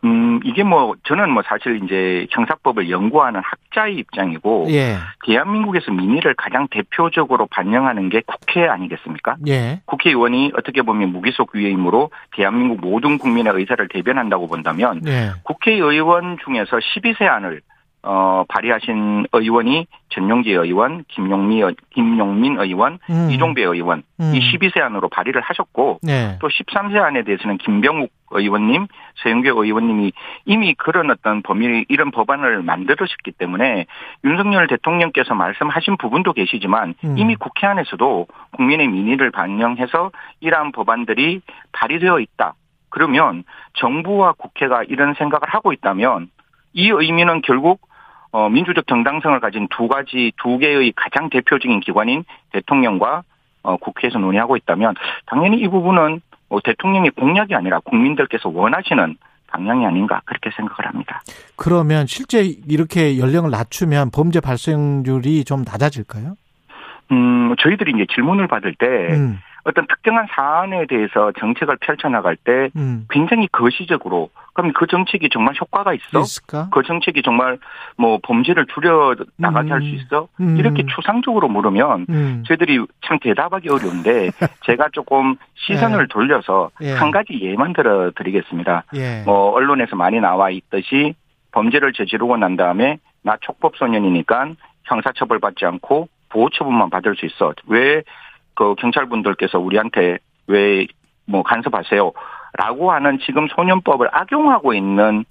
음, 이게 뭐, 저는 뭐 사실 이제 형사법을 연구하는 학자의 입장이고, 예. 대한민국에서 민의를 가장 대표적으로 반영하는 게 국회 아니겠습니까? 예. 국회의원이 어떻게 보면 무기속 위임으로 대한민국 모든 국민의 의사를 대변한다고 본다면, 예. 국회의원 중에서 12세 안을 어, 발의하신 의원이 전용기 의원, 김용미, 김용민 의원, 음. 이종배 의원, 음. 이 12세 안으로 발의를 하셨고, 네. 또 13세 안에 대해서는 김병욱 의원님, 서영교 의원님이 이미 그런 어떤 범위, 이런 법안을 만들으셨기 때문에 윤석열 대통령께서 말씀하신 부분도 계시지만 음. 이미 국회 안에서도 국민의 민의를 반영해서 이러한 법안들이 발의되어 있다. 그러면 정부와 국회가 이런 생각을 하고 있다면 이 의미는 결국 어, 민주적 정당성을 가진 두 가지 두 개의 가장 대표적인 기관인 대통령과 어, 국회에서 논의하고 있다면 당연히 이 부분은 뭐 대통령의 공약이 아니라 국민들께서 원하시는 방향이 아닌가 그렇게 생각을 합니다. 그러면 실제 이렇게 연령을 낮추면 범죄 발생률이 좀 낮아질까요? 음, 저희들이 이제 질문을 받을 때 음. 어떤 특정한 사안에 대해서 정책을 펼쳐나갈 때 음. 굉장히 거시적으로 그럼 그 정책이 정말 효과가 있어? 있을까? 그 정책이 정말 뭐 범죄를 줄여 나가게 음. 할수 있어? 음. 이렇게 추상적으로 물으면 음. 저희들이 참 대답하기 어려운데 제가 조금 시선을 예. 돌려서 예. 한 가지 예만 들어 드리겠습니다. 예. 뭐 언론에서 많이 나와 있듯이 범죄를 저지르고 난 다음에 나 촉법 소년이니까 형사처벌 받지 않고 보호처분만 받을 수 있어. 왜 그 경찰분들께서 우리한테 왜 뭐 간섭하세요? 라고 하는 지금 소년법을 악용하고 있는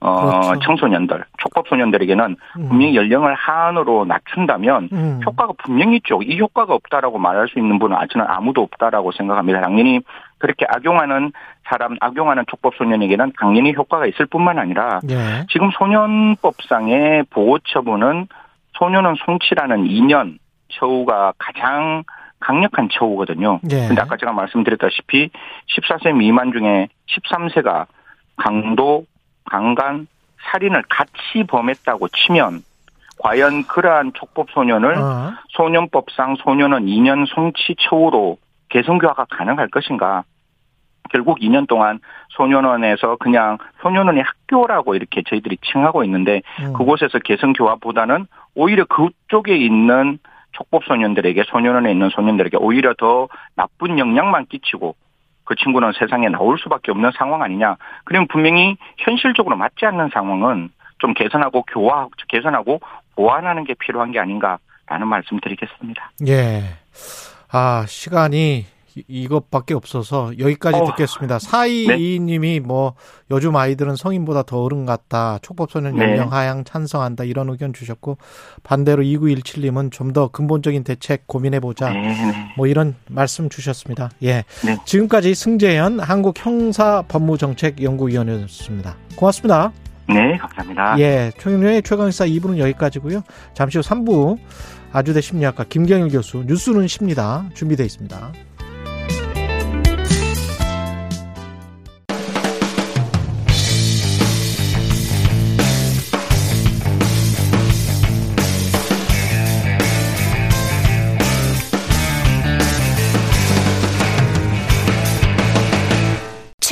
어 그렇죠. 청소년들, 촉법 소년들에게는 음. 분명히 연령을 하한으로 낮춘다면 음. 효과가 분명히 있죠. 이 효과가 없다라고 말할 수 있는 분은 저는 아무도 없다라고 생각합니다. 당연히 그렇게 악용하는 사람, 악용하는 촉법 소년에게는 당연히 효과가 있을 뿐만 아니라 네. 지금 소년법상의 보호 처분은 소년은 송치라는 2년 처우가 가장 강력한 처우거든요. 예. 근데 아까 제가 말씀드렸다시피 14세 미만 중에 13세가 강도, 강간, 살인을 같이 범했다고 치면 과연 그러한 촉법 소년을 어. 소년법상 소년은 2년 송치 처우로 개성교화가 가능할 것인가? 결국 2년 동안 소년원에서 그냥 소년원의 학교라고 이렇게 저희들이 칭하고 있는데 음. 그곳에서 개성교화보다는 오히려 그쪽에 있는 촉법 소년들에게 소년원에 있는 소년들에게 오히려 더 나쁜 영향만 끼치고 그 친구는 세상에 나올 수밖에 없는 상황 아니냐. 그러면 분명히 현실적으로 맞지 않는 상황은 좀 개선하고 교화, 개선하고 보완하는 게 필요한 게 아닌가라는 말씀 드리겠습니다. 예. 아, 시간이 이것밖에 없어서 여기까지 어, 듣겠습니다. 사이이님이 네. 뭐 요즘 아이들은 성인보다 더 어른 같다. 촉법소년 연령 네. 하향 찬성한다. 이런 의견 주셨고 반대로 2917님은 좀 더 근본적인 대책 고민해 보자. 네, 네. 뭐 이런 말씀 주셨습니다. 예. 네. 지금까지 승재현 한국 형사 법무정책 연구위원이었습니다. 고맙습니다. 네, 감사합니다. 예, 최경련의 최강사 2부는 여기까지고요. 잠시 후 3부 아주대 심리학과 김경일 교수 뉴스는 십니다. 준비되어 있습니다.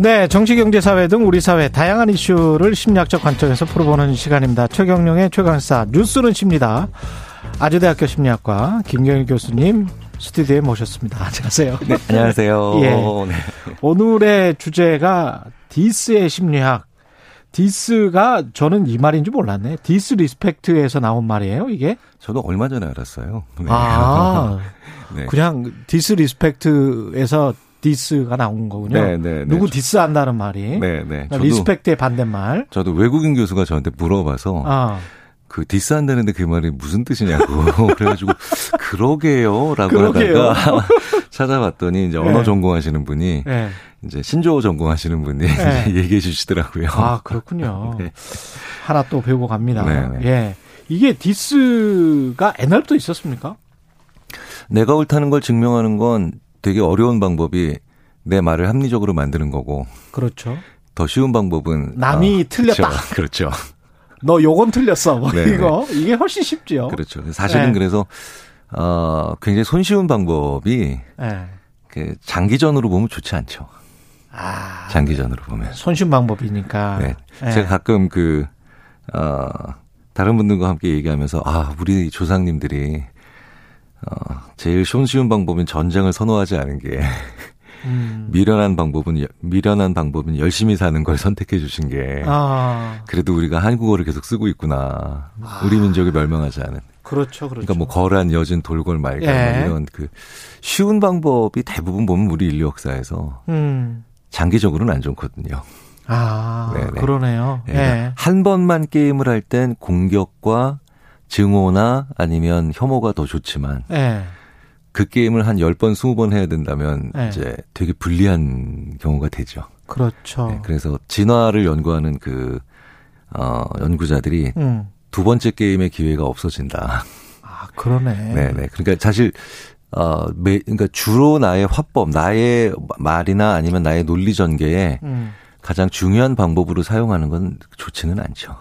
네, 정치, 경제, 사회 등 우리 사회 다양한 이슈를 심리학적 관점에서 풀어보는 시간입니다. 최경령의 최강사 뉴스는 십니다. 아주대학교 심리학과 김경일 교수님 스튜디오에 모셨습니다. 안녕하세요. 네, 안녕하세요. 예. 네. 오늘의 주제가 디스의 심리학. 디스가 저는 이 말인 줄 몰랐네. disrespect에서 나온 말이에요, 이게? 저도 얼마 전에 알았어요. 네. 아. 네. 그냥 disrespect에서 디스가 나온 거군요. 네, 네, 네. 누구 디스한다는 말이. 네, 네. 그러니까 respect의 반대말. 저도 외국인 교수가 저한테 물어봐서 아. 그 디스한다는데 그 말이 무슨 뜻이냐고 그래가지고 그러게요라고 그러게요. 하다가 찾아봤더니 이제 언어 네. 전공하시는 분이 네. 이제 신조어 전공하시는 분이 네. 얘기해 주시더라고요. 아 그렇군요. 네. 하나 또 배우고 갑니다. 네, 네. 예, 이게 디스가 옛날부터 있었습니까? 내가 옳다는 걸 증명하는 건 되게 어려운 방법이 내 말을 합리적으로 만드는 거고. 그렇죠. 더 쉬운 방법은 남이 어, 틀렸다. 그렇죠. 그렇죠. 너 요건 틀렸어. 뭐 네, 이거 이게 훨씬 쉽죠. 그렇죠. 사실은 네. 그래서 어 굉장히 손쉬운 방법이 네. 그 장기전으로 보면 좋지 않죠. 아, 장기전으로 보면 손쉬운 방법이니까. 네. 네. 제가 가끔 그 어, 다른 분들과 함께 얘기하면서 아 우리 조상님들이 어, 제일 손쉬운 방법은 전쟁을 선호하지 않은 게 음. 미련한 방법은 미련한 방법은 열심히 사는 걸 선택해 주신 게 아. 그래도 우리가 한국어를 계속 쓰고 있구나. 아. 우리 민족이 멸망하지 않은. 그렇죠, 그렇죠. 그러니까 뭐 거란 여진 돌골 말가 예. 이런 그 쉬운 방법이 대부분 보면 우리 인류 역사에서 음. 장기적으로는 안 좋거든요. 아, 네네. 그러네요. 네. 예. 한 번만 게임을 할 땐 공격과 증오나 아니면 혐오가 더 좋지만 예. 그 게임을 한 10번, 20번 해야 된다면 네. 이제 되게 불리한 경우가 되죠. 그렇죠. 네, 그래서 진화를 연구하는 그, 어, 연구자들이 음. 두 번째 게임의 기회가 없어진다. 아, 그러네. 네네. 그러니까 사실, 어, 매, 그러니까 주로 나의 화법, 나의 말이나 아니면 나의 논리 전개에 음. 가장 중요한 방법으로 사용하는 건 좋지는 않죠.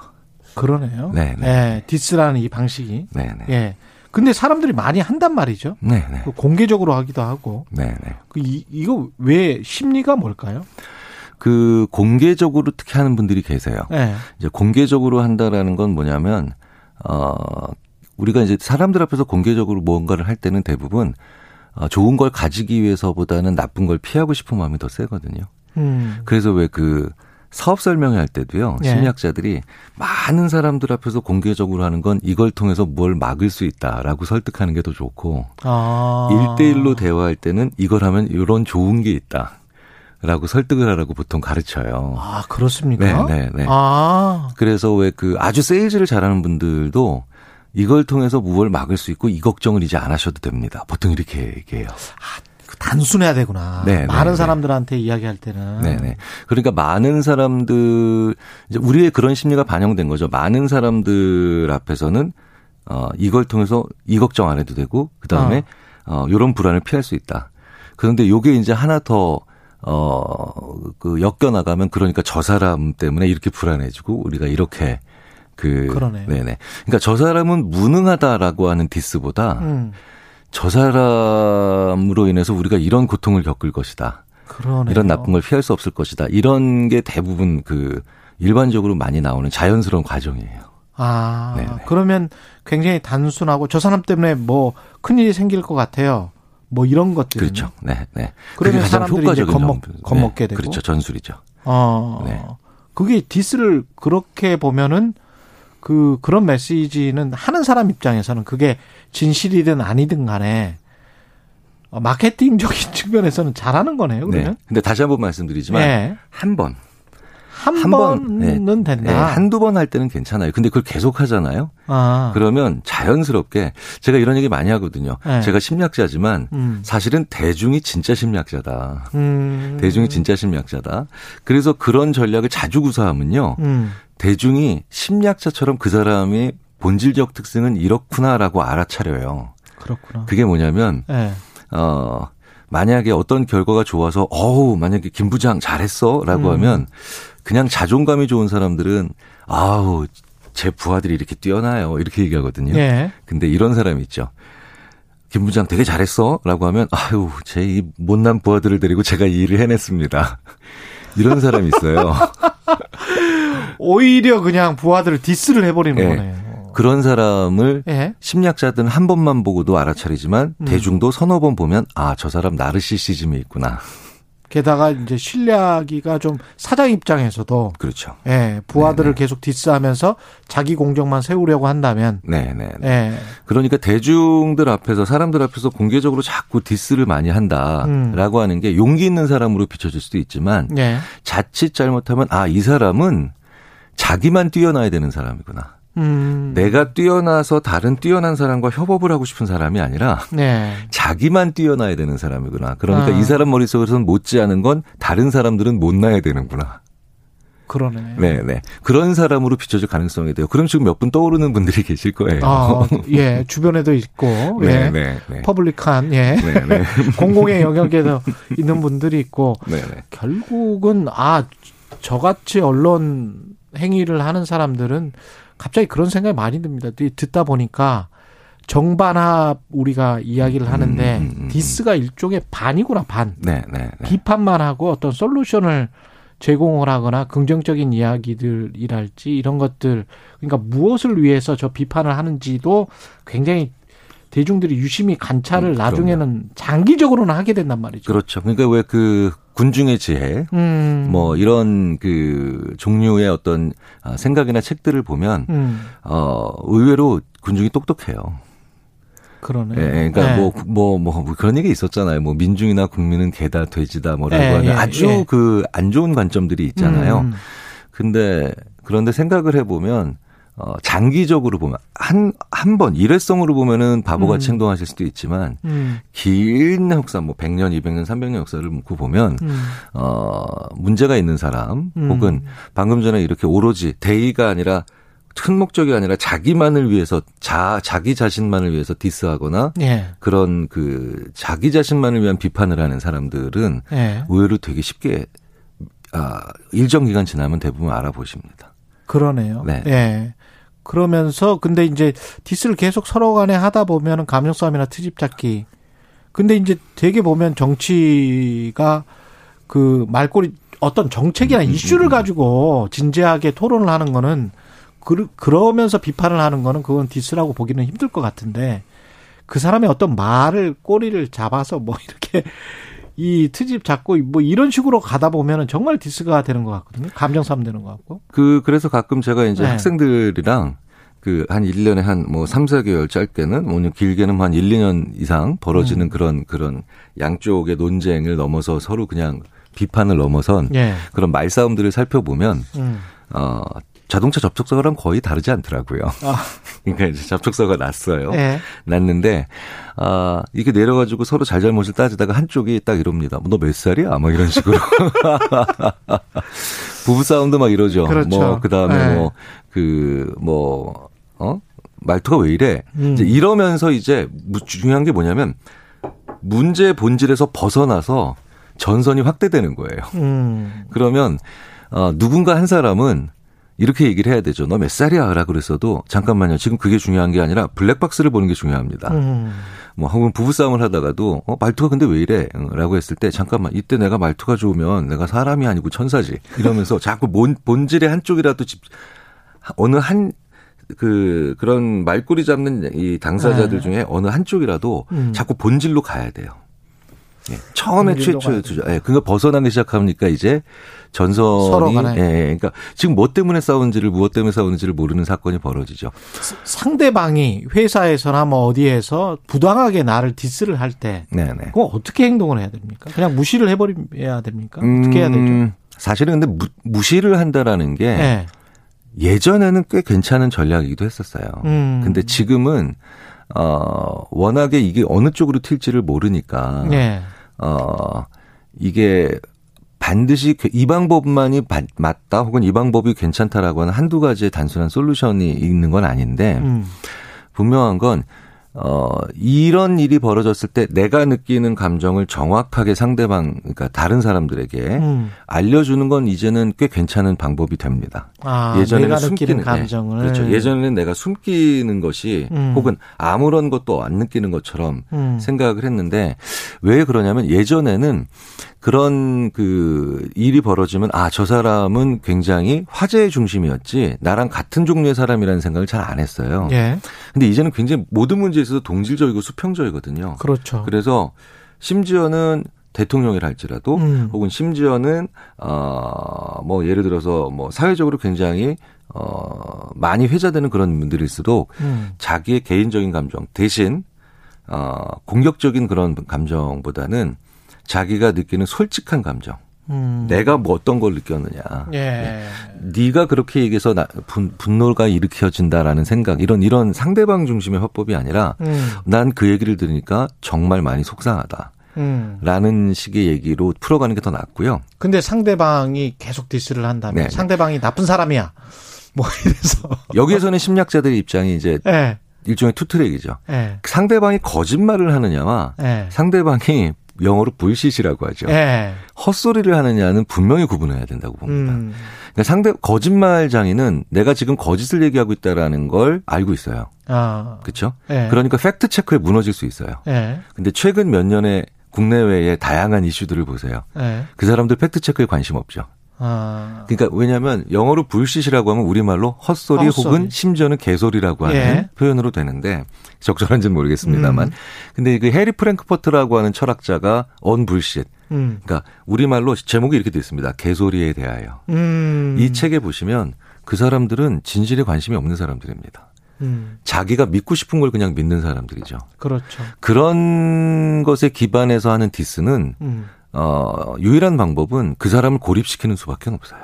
그러네요. 네, 네. 네 디스라는 이 방식이. 네, 네. 예. 근데 사람들이 많이 한단 말이죠. 네, 네. 그 공개적으로 하기도 하고. 네, 네. 그 이, 이거 왜 심리가 뭘까요? 그 공개적으로 특히 하는 분들이 계세요. 네. 이제 공개적으로 한다라는 건 뭐냐면 어 우리가 이제 사람들 앞에서 공개적으로 무언가를 할 때는 대부분 어, 좋은 걸 가지기 위해서보다는 나쁜 걸 피하고 싶은 마음이 더 세거든요. 음. 그래서 왜그 사업 설명회할 때도요. 예. 심리학자들이 많은 사람들 앞에서 공개적으로 하는 건 이걸 통해서 뭘 막을 수 있다라고 설득하는 게 더 좋고 아. 1대1로 대화할 때는 이걸 하면 이런 좋은 게 있다. 라고 설득을 하라고 보통 가르쳐요. 아, 그렇습니까? 네, 네, 네. 아. 그래서 왜 그 아주 세일즈를 잘하는 분들도 이걸 통해서 무엇을 막을 수 있고 이 걱정을 이제 안 하셔도 됩니다. 보통 이렇게 얘기해요. 아, 단순해야 되구나. 네, 네 많은 네, 사람들한테 이야기할 때는. 네네. 네. 그러니까 많은 사람들 이제 우리의 그런 심리가 반영된 거죠. 많은 사람들 앞에서는 어 이걸 통해서 이 걱정 안 해도 되고 그 다음에 어. 어 요런 불안을 피할 수 있다. 그런데 요게 이제 하나 더 어, 그, 엮여 나가면 그러니까 저 사람 때문에 이렇게 불안해지고 우리가 이렇게 그. 그러네. 네네. 그러니까 저 사람은 무능하다라고 하는 디스보다 음. 저 사람으로 인해서 우리가 이런 고통을 겪을 것이다. 그러네요. 이런 나쁜 걸 피할 수 없을 것이다. 이런 게 대부분 그 일반적으로 많이 나오는 자연스러운 과정이에요. 아, 네네. 그러면 굉장히 단순하고 저 사람 때문에 뭐 큰일이 생길 것 같아요. 뭐 이런 것들. 그렇죠. 네, 네. 그러면 사람들이 이제 겁먹, 겁먹게 네, 되고. 그렇죠. 전술이죠. 어, 네. 그게 디스를 그렇게 보면은 그 그런 메시지는 하는 사람 입장에서는 그게 진실이든 아니든 간에 마케팅적인 측면에서는 잘하는 거네요. 네. 그러면. 네. 근데 다시 한 번 말씀드리지만 네. 한 번. 한, 한 번은 네. 된다. 네. 한두 번 할 때는 괜찮아요. 근데 그걸 계속 하잖아요. 아. 그러면 자연스럽게 제가 이런 얘기 많이 하거든요. 네. 제가 심리학자지만 음. 사실은 대중이 진짜 심리학자다. 음. 대중이 진짜 심리학자다. 그래서 그런 전략을 자주 구사하면요. 음. 대중이 심리학자처럼 그 사람의 본질적 특성은 이렇구나라고 알아차려요. 그렇구나. 그게 뭐냐면 네. 어 만약에 어떤 결과가 좋아서 어우 만약에 김 부장 잘했어라고 음. 하면 그냥 자존감이 좋은 사람들은 아우 제 부하들이 이렇게 뛰어나요 이렇게 얘기하거든요. 네. 근데 이런 사람이 있죠. 김 부장 되게 잘했어라고 하면 아유 제 이 못난 부하들을 데리고 제가 이 일을 해냈습니다. 이런 사람이 있어요. 오히려 그냥 부하들을 디스를 해버리는 네. 거네요. 그런 사람을 네. 심리학자들은 한 번만 보고도 알아차리지만 음. 대중도 서너 번 보면 아 저 사람 나르시시즘이 있구나. 게다가 이제 신뢰하기가 좀 사장 입장에서도 그렇죠. 예, 부하들을 네네. 계속 디스하면서 자기 공적만 세우려고 한다면 네, 네. 예. 그러니까 대중들 앞에서 사람들 앞에서 공개적으로 자꾸 디스를 많이 한다라고 음. 하는 게 용기 있는 사람으로 비춰질 수도 있지만 예. 자칫 잘못하면 아, 이 사람은 자기만 뛰어나야 되는 사람이구나. 음. 내가 뛰어나서 다른 뛰어난 사람과 협업을 하고 싶은 사람이 아니라 네. 자기만 뛰어나야 되는 사람이구나. 그러니까 아. 이 사람 머릿속에서는 못지않은 건 다른 사람들은 못나야 되는구나. 그러네. 네, 네. 그런 사람으로 비춰질 가능성이 돼요. 그럼 지금 몇 분 떠오르는 분들이 계실 거예요. 아, 예. 주변에도 있고, 네, 예. 네, 네. 퍼블릭한, 예. 네, 네. 공공의 영역에서 있는 분들이 있고, 네, 네. 결국은, 아, 저같이 언론 행위를 하는 사람들은 갑자기 그런 생각이 많이 듭니다. 듣다 보니까 정반합 우리가 이야기를 음, 하는데 음, 음, 음, 디스가 일종의 반이구나 반. 네, 네, 네. 비판만 하고 어떤 솔루션을 제공을 하거나 긍정적인 이야기들이랄지 이런 것들 그러니까 무엇을 위해서 저 비판을 하는지도 굉장히 대중들이 유심히 관찰을 음, 나중에는 장기적으로는 하게 된단 말이죠. 그렇죠. 그러니까 왜 그 군중의 지혜, 음. 뭐 이런 그 종류의 어떤 아, 생각이나 책들을 보면 음. 어 의외로 군중이 똑똑해요. 그러네. 예, 그러니까 네. 뭐, 뭐, 뭐, 뭐, 그런 얘기 있었잖아요. 뭐, 민중이나 국민은 개다, 돼지다, 뭐라고 네, 하는 예, 아주 예. 그안 좋은 관점들이 있잖아요. 음. 근데, 그런데 생각을 해보면, 어, 장기적으로 보면, 한, 한 번, 일회성으로 보면은 바보같이 음. 행동하실 수도 있지만, 음. 긴 역사, 뭐, 100년, 200년, 300년 역사를 묻고 보면, 음. 어, 문제가 있는 사람, 음. 혹은 방금 전에 이렇게 오로지 대의가 아니라 큰 목적이 아니라 자기만을 위해서 자 자기 자신만을 위해서 디스하거나 예. 그런 그 자기 자신만을 위한 비판을 하는 사람들은 예. 의외로 되게 쉽게 아 일정 기간 지나면 대부분 알아보십니다. 그러네요. 네. 예. 그러면서 근데 이제 디스를 계속 서로 간에 하다 보면은 감정 싸움이나 트집 잡기. 근데 이제 되게 보면 정치가 그 말꼬리 어떤 정책이나 음, 음 이슈를 음, 음. 가지고 진지하게 토론을 하는 거는 그, 그러면서 비판을 하는 거는 그건 디스라고 보기는 힘들 것 같은데 그 사람의 어떤 말을 꼬리를 잡아서 뭐 이렇게 이 트집 잡고 뭐 이런 식으로 가다 보면은 정말 디스가 되는 것 같거든요. 감정 싸움 되는 것 같고. 그 그래서 가끔 제가 이제 네. 학생들이랑 그한 1년에 한 뭐 3, 4개월 짧게는 뭐냐 길게는 한 1, 2년 이상 벌어지는 음. 그런 그런 양쪽의 논쟁을 넘어서 서로 그냥 비판을 넘어선 네. 그런 말싸움들을 살펴보면 음. 어 자동차 접촉사고랑 거의 다르지 않더라고요. 아. 그러니까 이제 접촉사고가 났어요. 네. 났는데 아 이게 내려가지고 서로 잘잘못을 따지다가 한쪽이 딱 이럽니다. 뭐너몇 살이야? 뭐 이런 식으로 부부 싸움도 막 이러죠. 그렇죠. 뭐 그다음에 네. 뭐그 뭐 어? 말투가 왜 이래? 음. 이제 이러면서 이제 중요한 게 뭐냐면 문제 본질에서 벗어나서 전선이 확대되는 거예요. 음. 그러면 어, 누군가 한 사람은 이렇게 얘기를 해야 되죠. 너 몇 살이야? 라고 그랬어도 잠깐만요. 지금 그게 중요한 게 아니라 블랙박스를 보는 게 중요합니다. 음. 뭐 혹은 부부싸움을 하다가도 어, 말투가 근데 왜 이래? 라고 했을 때 잠깐만 이때 내가 말투가 좋으면 내가 사람이 아니고 천사지. 이러면서 자꾸 본, 본질의 한쪽이라도 집 어느 한 그, 그런 말꼬리 잡는 이 당사자들 네. 중에 어느 한쪽이라도 음. 자꾸 본질로 가야 돼요. 예, 처음에 최초에 주죠. 예, 그거 벗어나기 시작하니까 이제 전선이 예, 예, 그러니까 지금 뭐 때문에 싸운지를 무엇 때문에 싸우는지를 모르는 사건이 벌어지죠. 상대방이 회사에서나 뭐 어디에서 부당하게 나를 디스를 할 때, 네네. 그거 어떻게 행동을 해야 됩니까? 그냥 무시를 해 버려야 됩니까? 어떻게 해야 되죠? 음, 사실은 근데 무, 시를 한다라는 게 네. 예전에는 꽤 괜찮은 전략이기도 했었어요. 음. 근데 지금은 어 워낙에 이게 어느 쪽으로 튈지를 모르니까. 네. 어, 이게 반드시 그이 방법만이 맞다 혹은 이 방법이 괜찮다라고 하는 한두 가지의 단순한 솔루션이 있는 건 아닌데 음. 분명한 건 어, 이런 일이 벌어졌을 때 내가 느끼는 감정을 정확하게 상대방, 그러니까 다른 사람들에게 음. 알려주는 건 이제는 꽤 괜찮은 방법이 됩니다. 아, 예전에는 숨기는 감정을. 네, 그렇죠. 예전에는 내가 숨기는 것이 음. 혹은 아무런 것도 안 느끼는 것처럼 음. 생각을 했는데 왜 그러냐면 예전에는 그런 그 일이 벌어지면 아, 저 사람은 굉장히 화제의 중심이었지 나랑 같은 종류의 사람이라는 생각을 잘 안 했어요. 예. 근데 이제는 굉장히 모든 문제에 있어서 동질적이고 수평적이거든요. 그렇죠. 그래서 심지어는 대통령이라 할지라도 음. 혹은 심지어는 어뭐 예를 들어서 뭐 사회적으로 굉장히 어 많이 회자되는 그런 분들일수록 음. 자기의 개인적인 감정 대신 어 공격적인 그런 감정보다는 자기가 느끼는 솔직한 감정 음. 내가 뭐 어떤 걸 느꼈느냐. 예. 네. 네가 그렇게 얘기해서 나, 분, 분노가 일으켜진다라는 생각 이런 이런 상대방 중심의 화법이 아니라 음. 난그 얘기를 들으니까 정말 많이 속상하다. 음. 라는 식의 얘기로 풀어가는 게 더 낫고요. 근데 상대방이 계속 디스를 한다면 네. 상대방이 나쁜 사람이야. 뭐 이래서 여기에서는 심리학자들의 입장이 이제 네. 일종의 투트랙이죠. 네. 상대방이 거짓말을 하느냐와 네. 상대방이 영어로 bullshit이라고 하죠. 네. 헛소리를 하느냐는 분명히 구분해야 된다고 봅니다. 음. 그러니까 상대 거짓말 장인은 내가 지금 거짓을 얘기하고 있다라는 걸 알고 있어요. 아. 그렇죠? 네. 그러니까 팩트 체크에 무너질 수 있어요. 네. 근데 최근 몇 년의 국내외의 다양한 이슈들을 보세요. 네. 그 사람들 팩트 체크에 관심 없죠. 아. 그러니까 왜냐하면 영어로 bullshit이라고 하면 우리말로 헛소리, 헛소리. 혹은 심지어는 개소리라고 하는 예. 표현으로 되는데 적절한지는 모르겠습니다만. 음. 근데 그 해리 프랭크퍼트라고 하는 철학자가 언 불쉿. 음. 그러니까 우리말로 제목이 이렇게 되어 있습니다. 개소리에 대하여. 음. 이 책에 보시면 그 사람들은 진실에 관심이 없는 사람들입니다. 음. 자기가 믿고 싶은 걸 그냥 믿는 사람들이죠. 그렇죠. 그런 것에 기반해서 하는 디스는 음. 어, 유일한 방법은 그 사람을 고립시키는 수밖에 없어요.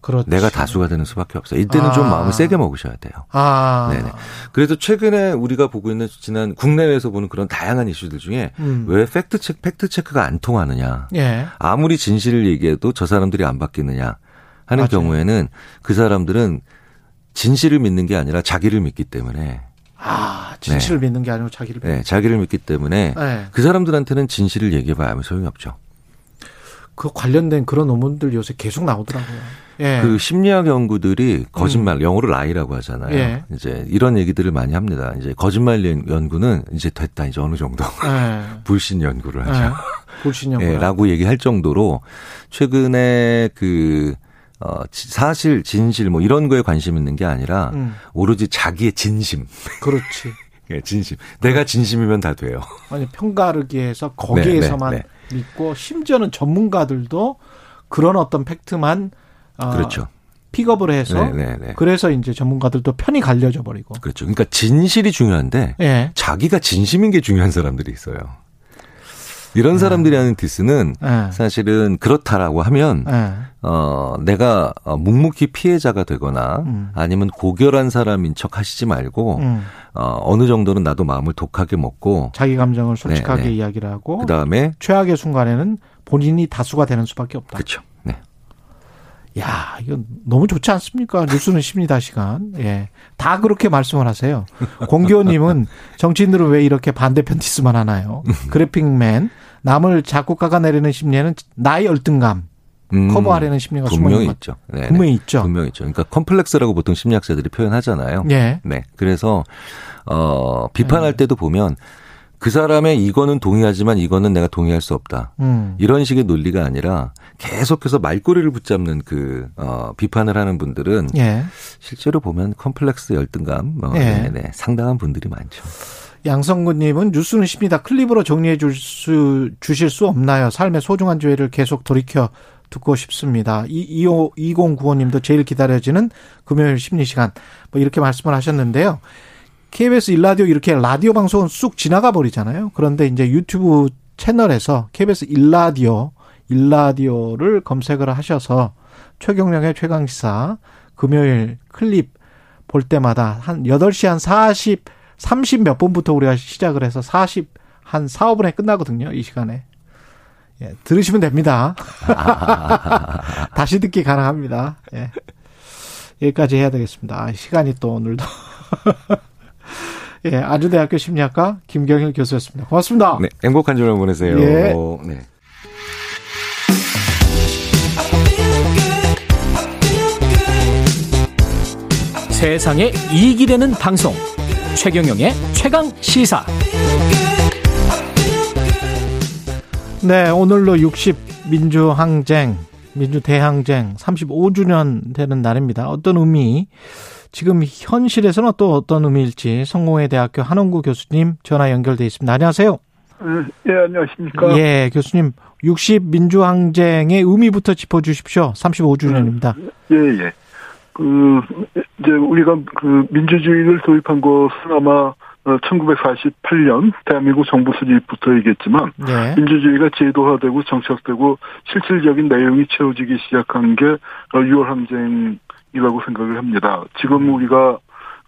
그렇죠. 내가 다수가 되는 수밖에 없어요. 이때는 아. 좀 마음을 세게 먹으셔야 돼요. 아. 네네. 그래서 최근에 우리가 보고 있는 지난 국내외에서 보는 그런 다양한 이슈들 중에 음. 왜 팩트 체크, 팩트 체크가 안 통하느냐. 예. 아무리 진실을 얘기해도 저 사람들이 안 바뀌느냐 하는 맞아요. 경우에는 그 사람들은 진실을 믿는 게 아니라 자기를 믿기 때문에 아, 진실을 네. 믿는 게 아니고 자기를 믿는. 네, 자기를 믿기 때문에 네. 그 사람들한테는 진실을 얘기해봐야 아무 소용이 없죠. 그 관련된 그런 논문들 요새 계속 나오더라고요. 예. 그 심리학 연구들이 거짓말, 음. 영어로 라이라고 하잖아요. 예. 이제 이런 얘기들을 많이 합니다. 이제 거짓말 연구는 이제 됐다, 이제 어느 정도. 예. 불신 연구를 하죠. 예. 불신 연구. 예, 라고 얘기할 정도로 최근에 그 어, 사실, 진실, 뭐 이런 거에 관심 있는 게 아니라 음. 오로지 자기의 진심. 그렇지. 예, 진심. 내가 진심이면 다 돼요. 아니, 평가르기 해서 거기에서만 네, 네, 네. 믿고 심지어는 전문가들도 그런 어떤 팩트만 어, 그렇죠. 픽업을 해서 네네네. 네, 네. 그래서 이제 전문가들도 편이 갈려져 버리고 그렇죠. 그러니까 진실이 중요한데 네. 자기가 진심인 게 중요한 사람들이 있어요. 이런 네. 사람들이 하는 디스는 네. 사실은 그렇다라고 하면 네. 어 내가 어, 묵묵히 피해자가 되거나 음. 아니면 고결한 사람인 척 하시지 말고 음. 어 어느 정도는 나도 마음을 독하게 먹고 자기 감정을 솔직하게 네, 네. 이야기를 하고 그다음에 최악의 순간에는 본인이 다수가 되는 수밖에 없다. 그렇죠. 야, 이건 너무 좋지 않습니까? 뉴스는 십니다 시간. 예. 다 그렇게 말씀을 하세요. 공교님은 정치인들은 왜 이렇게 반대편 디스만 하나요? 그래픽맨, 남을 자꾸 깎아내리는 심리에는 나의 열등감. 음, 커버하려는 심리가 분명히 있죠. 네네. 분명히 있죠. 분명히 있죠. 그러니까 컴플렉스라고 보통 심리학자들이 표현하잖아요. 예. 네. 그래서 어 비판할 네. 때도 보면 그 사람의 이거는 동의하지만 이거는 내가 동의할 수 없다. 음. 이런 식의 논리가 아니라 계속해서 말꼬리를 붙잡는 그, 어, 비판을 하는 분들은 예. 실제로 보면 컴플렉스 열등감, 뭐, 예. 네, 네, 상당한 분들이 많죠. 양성구님은 뉴스는 쉽니다. 클립으로 정리해 줄 수, 주실 수 없나요? 삶의 소중한 지혜를 계속 돌이켜 듣고 싶습니다. 이, 2095님도 제일 기다려지는 금요일 심리 시간. 뭐 이렇게 말씀을 하셨는데요. KBS 일라디오 이렇게 라디오 방송은 쑥 지나가 버리잖아요. 그런데 이제 유튜브 채널에서 KBS 일라디오, 일라디오를 검색을 하셔서 최경령의 최강시사 금요일 클립 볼 때마다 한 8시 한 40, 30 몇 분부터 우리가 시작을 해서 40, 한 4, 5분에 끝나거든요. 이 시간에. 예, 들으시면 됩니다. 다시 듣기 가능합니다. 예. 여기까지 해야 되겠습니다. 시간이 또 오늘도. 예, 아주대학교 심리학과 김경일 교수였습니다. 고맙습니다. 네, 행복한 주말 보내세요. 예. 네. 세상에 이익이 되는 방송 최경영의 최강 시사. 네, 오늘로 60 민주항쟁, 민주대항쟁 35주년 되는 날입니다. 어떤 의미 지금 현실에서는 또 어떤 의미일지 성공회 대학교 한원구 교수님 전화 연결돼 있습니다. 안녕하세요. 예, 안녕하십니까. 예, 교수님. 60 민주항쟁의 의미부터 짚어주십시오. 35주년입니다. 예, 예. 그, 이제 우리가 그 민주주의를 도입한 것은 아마 1948년 대한민국 정부 수립부터이겠지만 네. 민주주의가 제도화되고 정착되고 실질적인 내용이 채워지기 시작한 게 6월 항쟁이라고 생각을 합니다. 지금 우리가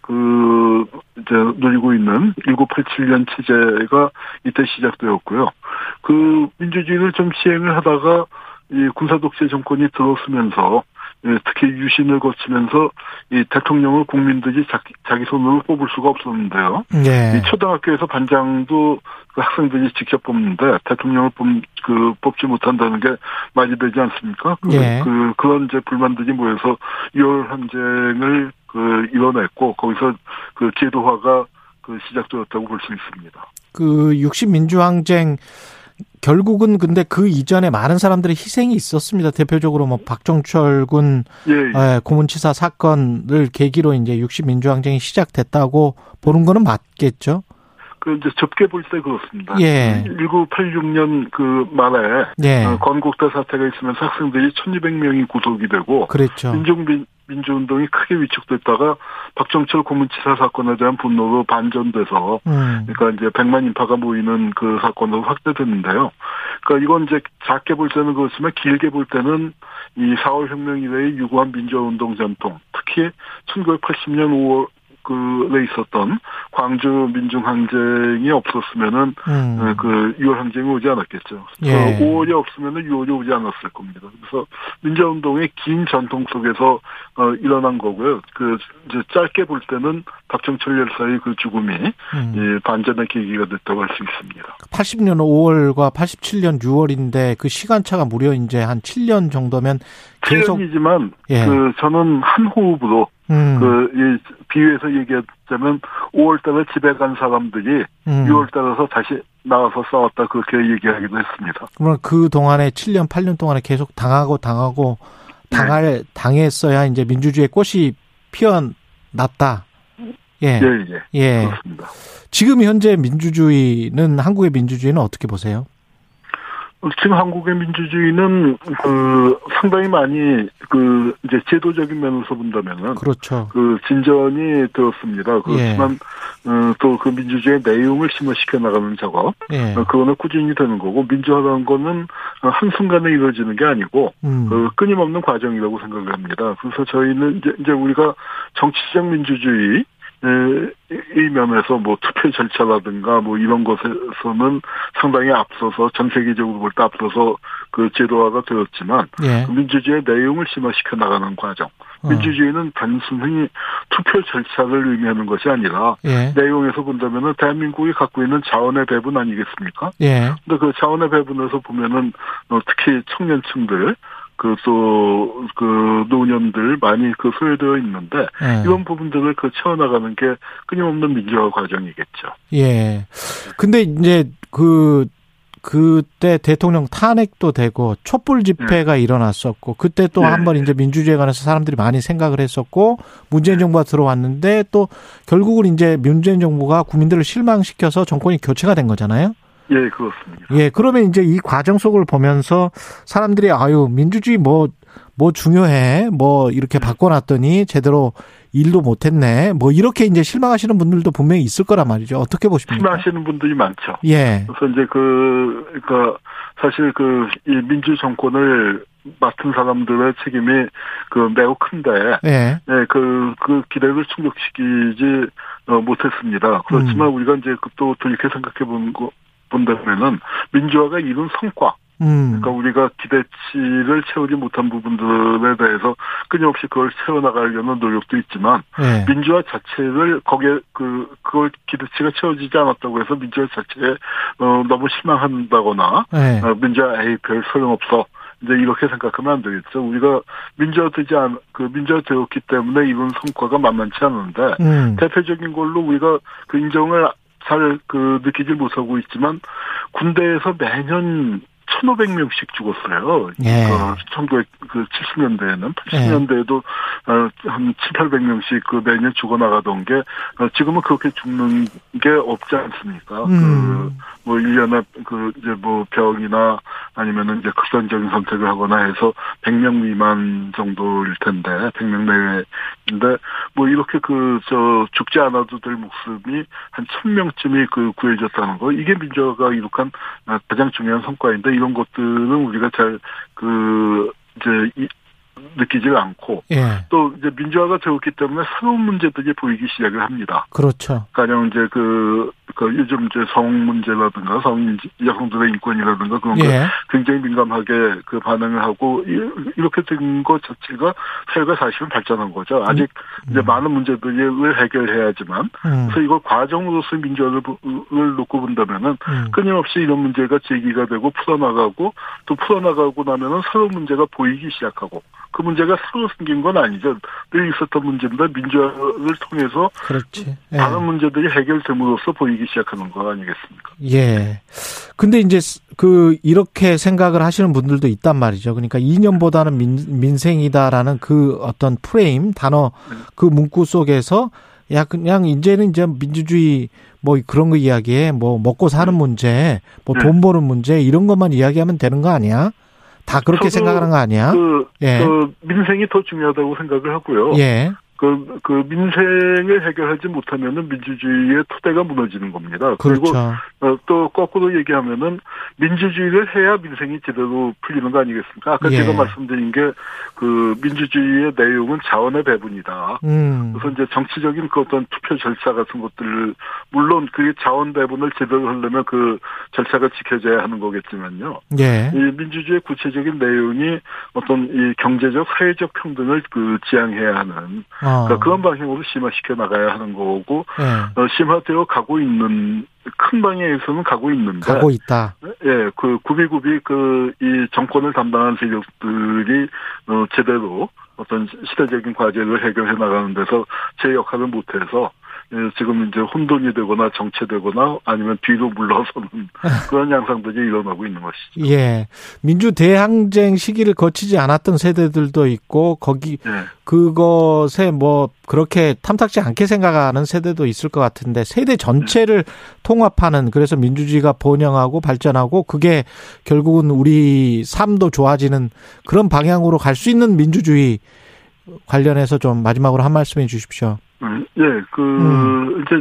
그 이제 누리고 있는 1987년 체제가 이때 시작되었고요. 그 민주주의를 좀 시행을 하다가 이 군사 독재 정권이 들어서면서 예, 특히 유신을 거치면서 이 대통령을 국민들이 자기, 자기 손으로 뽑을 수가 없었는데요. 네. 이 초등학교에서 반장도 그 학생들이 직접 뽑는데 대통령을 뽑, 그, 뽑지 못한다는 게 말이 되지 않습니까? 그, 네. 그, 그런 이제 불만들이 모여서 6월 항쟁을 그 이뤄냈고 거기서 그 제도화가 그 시작되었다고 볼 수 있습니다. 그 60 민주항쟁 결국은 근데 그 이전에 많은 사람들의 희생이 있었습니다. 대표적으로 뭐 박정철 군 예, 예. 예 고문치사 사건을 계기로 이제 60 민주항쟁이 시작됐다고 보는 거는 맞겠죠? 그 이제 접게 볼 때 그렇습니다. 예. 1986년 그 말에 예. 어, 건국대 사태가 있으면서 학생들이 1,200명이 구속이 되고 그랬죠. 민중민 민주운동이 크게 위축됐다가 박정철 고문치사 사건에 대한 분노로 반전돼서 음. 그러니까 이제 100만 인파가 모이는 그 사건으로 확대됐는데요. 그러니까 이건 이제 작게 볼 때는 그렇지만 길게 볼 때는 이 4월 혁명 이래의 유구한 민주운동 전통, 특히 1980년 5월 그에 있었던 광주 민중 항쟁이 없었으면은 음. 어, 그 6월 항쟁이 오지 않았겠죠. 예. 5월이 없으면은 6월이 오지 않았을 겁니다. 그래서 민주운동의 긴 전통 속에서 어, 일어난 거고요. 그 이제 짧게 볼 때는 박정철 열사의 그 죽음이 음. 예, 반전의 계기가 됐다고 할 수 있습니다. 80년 5월과 87년 6월인데 그 시간차가 무려 이제 한 7년 정도면 계속 7년이지만 예. 그 저는 한 호흡으로 음. 그 비유해서 얘기하자면 5월달에 집에 간 사람들이 음. 6월달에서 다시 나와서 싸웠다 그렇게 얘기하기도 했습니다. 그러면 그 동안에 7년 8년 동안에 계속 당하고 당하고 당할 네. 당했어야 이제 민주주의의 꽃이 피어났다. 예. 예, 예. 예. 그렇습니다. 지금 현재 민주주의는 한국의 민주주의는 어떻게 보세요? 지금 한국의 민주주의는 그 상당히 많이 그 이제 제도적인 면에서 본다면은 그렇죠. 그 진전이 되었습니다. 그렇지만 예. 어, 또그 민주주의의 내용을 심화시켜 나가는 작업 예. 어, 그거는 꾸준히 되는 거고 민주화라는 거는 한 순간에 이루어지는 게 아니고 음. 그 끊임없는 과정이라고 생각을 합니다. 그래서 저희는 이제, 이제 우리가 정치적 민주주의 이 면에서 뭐 투표 절차라든가 뭐 이런 것에서는 상당히 앞서서 전 세계적으로 볼 때 앞서서 그 제도화가 되었지만 예. 그 민주주의의 내용을 심화시켜 나가는 과정. 어. 민주주의는 단순히 투표 절차를 의미하는 것이 아니라 예. 내용에서 본다면은 대한민국이 갖고 있는 자원의 배분 아니겠습니까? 예. 근데 그 자원의 배분에서 보면은 어, 특히 청년층들 그, 또, 그, 노년들 많이 그 소외되어 있는데, 네. 이런 부분들을 그 채워나가는 게 끊임없는 민주화 과정이겠죠. 예. 근데 이제 그, 그때 대통령 탄핵도 되고 촛불 집회가 네. 일어났었고 그때 또 한번 네. 이제 민주주의에 관해서 사람들이 많이 생각을 했었고 문재인 네. 정부가 들어왔는데 또 결국은 이제 문재인 정부가 국민들을 실망시켜서 정권이 교체가 된 거잖아요. 예, 그렇습니다. 예, 그러면 이제 이 과정 속을 보면서 사람들이 아유, 민주주의 뭐, 뭐 중요해. 뭐 이렇게 네. 바꿔놨더니 제대로 일도 못했네. 뭐 이렇게 이제 실망하시는 분들도 분명히 있을 거란 말이죠. 어떻게 보십니까? 실망하시는 분들이 많죠. 예. 그래서 이제 그, 그, 사실 그, 이 민주 정권을 맡은 사람들의 책임이 그 매우 큰데, 예. 네, 그, 그 기대를 충족시키지 어, 못했습니다. 그렇지만 음. 우리가 이제 또 돌이켜 생각해 본 거, 본다면은 민주화가 이룬 성과, 음. 그러니까 우리가 기대치를 채우지 못한 부분들에 대해서 끊임없이 그걸 채워나가려는 노력도 있지만 네. 민주화 자체를 거기에 그 그걸 기대치가 채워지지 않았다고 해서 민주화 자체에 어, 너무 실망한다거나 네. 어, 민주화 에이 별 소용없어 이제 이렇게 생각하면 안 되겠죠. 우리가 민주화되지 않, 그 민주화되었기 때문에 이룬 성과가 만만치 않은데, 음. 대표적인 걸로 우리가 그 인정을 잘 그 느끼지 못하고 있지만 군대에서 매년 1,500명씩 죽었어요. 예. 그 1970년대에는 80년대에도 예. 한 7, 800명씩 그 매년 죽어나가던 게 어, 지금은 그렇게 죽는 게 없지 않습니까? 음. 그뭐 1년에 그 이제 뭐 병이나 아니면은 이제 극단적인 선택을 하거나 해서 100명 미만 정도일 텐데 100명 내외인데 뭐 이렇게 그 저 죽지 않아도 될 목숨이 한 1000명쯤이 그 구해졌다는 거 이게 민주화가 이룩한 가장 중요한 성과인데 이런 것들은 우리가 잘 그 이제 느끼지가 않고 예. 또 이제 민주화가 되었기 때문에 새로운 문제들이 보이기 시작을 합니다. 그렇죠. 가령 이제 그, 그 요즘 이제 성 문제라든가 성 여성들의 인권이라든가 그런 예. 거 굉장히 민감하게 그 반응을 하고 이렇게 된 것 자체가 사회가 사실은 발전한 거죠. 아직 음. 이제 많은 문제들을 해결해야지만 음. 그래서 이걸 과정으로서 민주화를 놓고 본다면은 음. 끊임없이 이런 문제가 제기가 되고 풀어나가고 또 풀어나가고 나면은 새로운 문제가 보이기 시작하고 그 문제가 새로 생긴 건 아니죠. 늘 있었던 문제인데 민주화를 통해서 그렇지. 예. 다른 문제들이 해결됨으로써 보이기 시작하는 거 아니겠습니까? 예. 근데 이제 그 이렇게 생각을 하시는 분들도 있단 말이죠. 그러니까 이념보다는 민, 민생이다라는 그 어떤 프레임 단어 그 문구 속에서 야 그냥 이제는 이제 민주주의 뭐 그런 거 이야기해 뭐 먹고 사는 문제 뭐돈 네. 버는 문제 이런 것만 이야기하면 되는 거 아니야? 다 그렇게 생각하는 거 아니야? 그, 예. 그 민생이 더 중요하다고 생각을 하고요. 예. 그, 그 민생을 해결하지 못하면은 민주주의의 토대가 무너지는 겁니다. 그렇죠. 그리고 어, 또 거꾸로 얘기하면은 민주주의를 해야 민생이 제대로 풀리는 거 아니겠습니까? 아까 예. 제가 말씀드린 게 그 민주주의의 내용은 자원의 배분이다. 음. 그래서 이제 정치적인 그 어떤 투표 절차 같은 것들 물론 그 자원 배분을 제대로 하려면 그 절차가 지켜져야 하는 거겠지만요. 예. 이 민주주의의 구체적인 내용이 어떤 이 경제적 사회적 평등을 그 지향해야 하는 어. 그러니까 그런 방향으로 심화시켜 나가야 하는 거고 네. 어, 심화되어 가고 있는 큰 방향에서는 가고 있는데 가고 있다. 예, 그 구비구비 그 이 정권을 담당한 세력들이 어 제대로 어떤 시대적인 과제를 해결해 나가는 데서 제 역할을 못해서 예, 지금 이제 혼돈이 되거나 정체되거나 아니면 뒤로 물러서는 그런 양상들이 일어나고 있는 것이죠. 예. 민주 대항쟁 시기를 거치지 않았던 세대들도 있고 거기 예. 그것에 뭐 그렇게 탐탁지 않게 생각하는 세대도 있을 것 같은데 세대 전체를 예. 통합하는 그래서 민주주의가 번영하고 발전하고 그게 결국은 우리 삶도 좋아지는 그런 방향으로 갈 수 있는 민주주의 관련해서 좀 마지막으로 한 말씀 해 주십시오. 음, 예, 그, 음. 이제,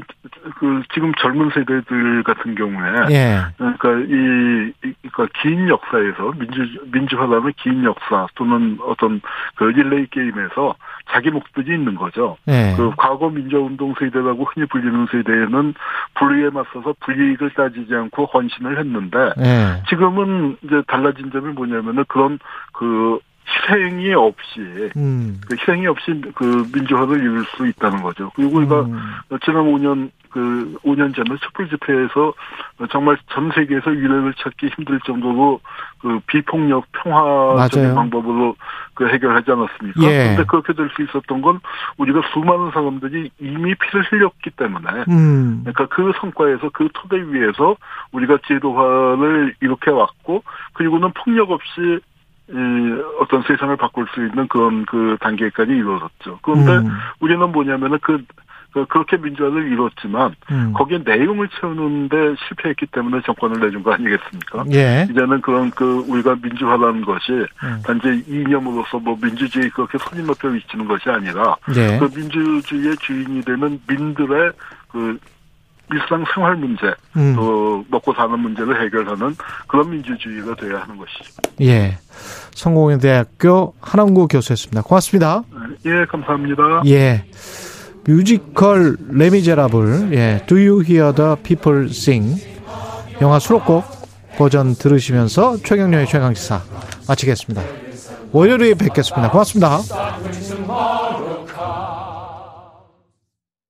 그, 지금 젊은 세대들 같은 경우에. 예. 그러니까 이, 그러니까 긴 역사에서 민주, 민주화라는 긴 역사 또는 어떤 그 릴레이 게임에서 자기 목적이 있는 거죠. 예. 그 과거 민주운동 세대라고 흔히 불리는 세대에는 불의에 맞서서 불이익을 따지지 않고 헌신을 했는데. 예. 지금은 이제 달라진 점이 뭐냐면은 그런 그 희생이 없이 음. 그 희생이 없이 그 민주화를 이룰 수 있다는 거죠. 그리고 우리가 음. 지난 5년 그 5년 전에 촛불 집회에서 정말 전 세계에서 유례를 찾기 힘들 정도로 그 비폭력 평화적인 맞아요. 방법으로 그 해결하지 않았습니까? 예. 그렇게 될 수 있었던 건 우리가 수많은 사람들이 이미 피를 흘렸기 때문에 음. 그러니까 그 성과에서 그 토대 위에서 우리가 제도화를 이렇게 왔고 그리고는 폭력 없이 이 어떤 세상을 바꿀 수 있는 그런 그 단계까지 이루어졌죠. 그런데 음. 우리는 뭐냐면은 그, 그 그렇게 민주화를 이뤘지만 음. 거기에 내용을 채우는데 실패했기 때문에 정권을 내준 거 아니겠습니까? 예. 이제는 그런 그 우리가 민주화라는 것이 음. 단지 이념으로서 뭐 민주주의 그렇게 손님 높여 위치는 것이 아니라 예. 그 민주주의의 주인이 되는 민들의 그 일상 생활 문제, 음. 또 먹고 사는 문제를 해결하는 그런 민주주의가 돼야 하는 것이죠. 예. 성공회대학교 한원구 교수였습니다. 고맙습니다. 예, 감사합니다. 예. 뮤지컬 레미제라블, 예. Do you hear the people sing? 영화 수록곡 버전 들으시면서 최경련의 최강시사 마치겠습니다. 월요일에 뵙겠습니다. 고맙습니다.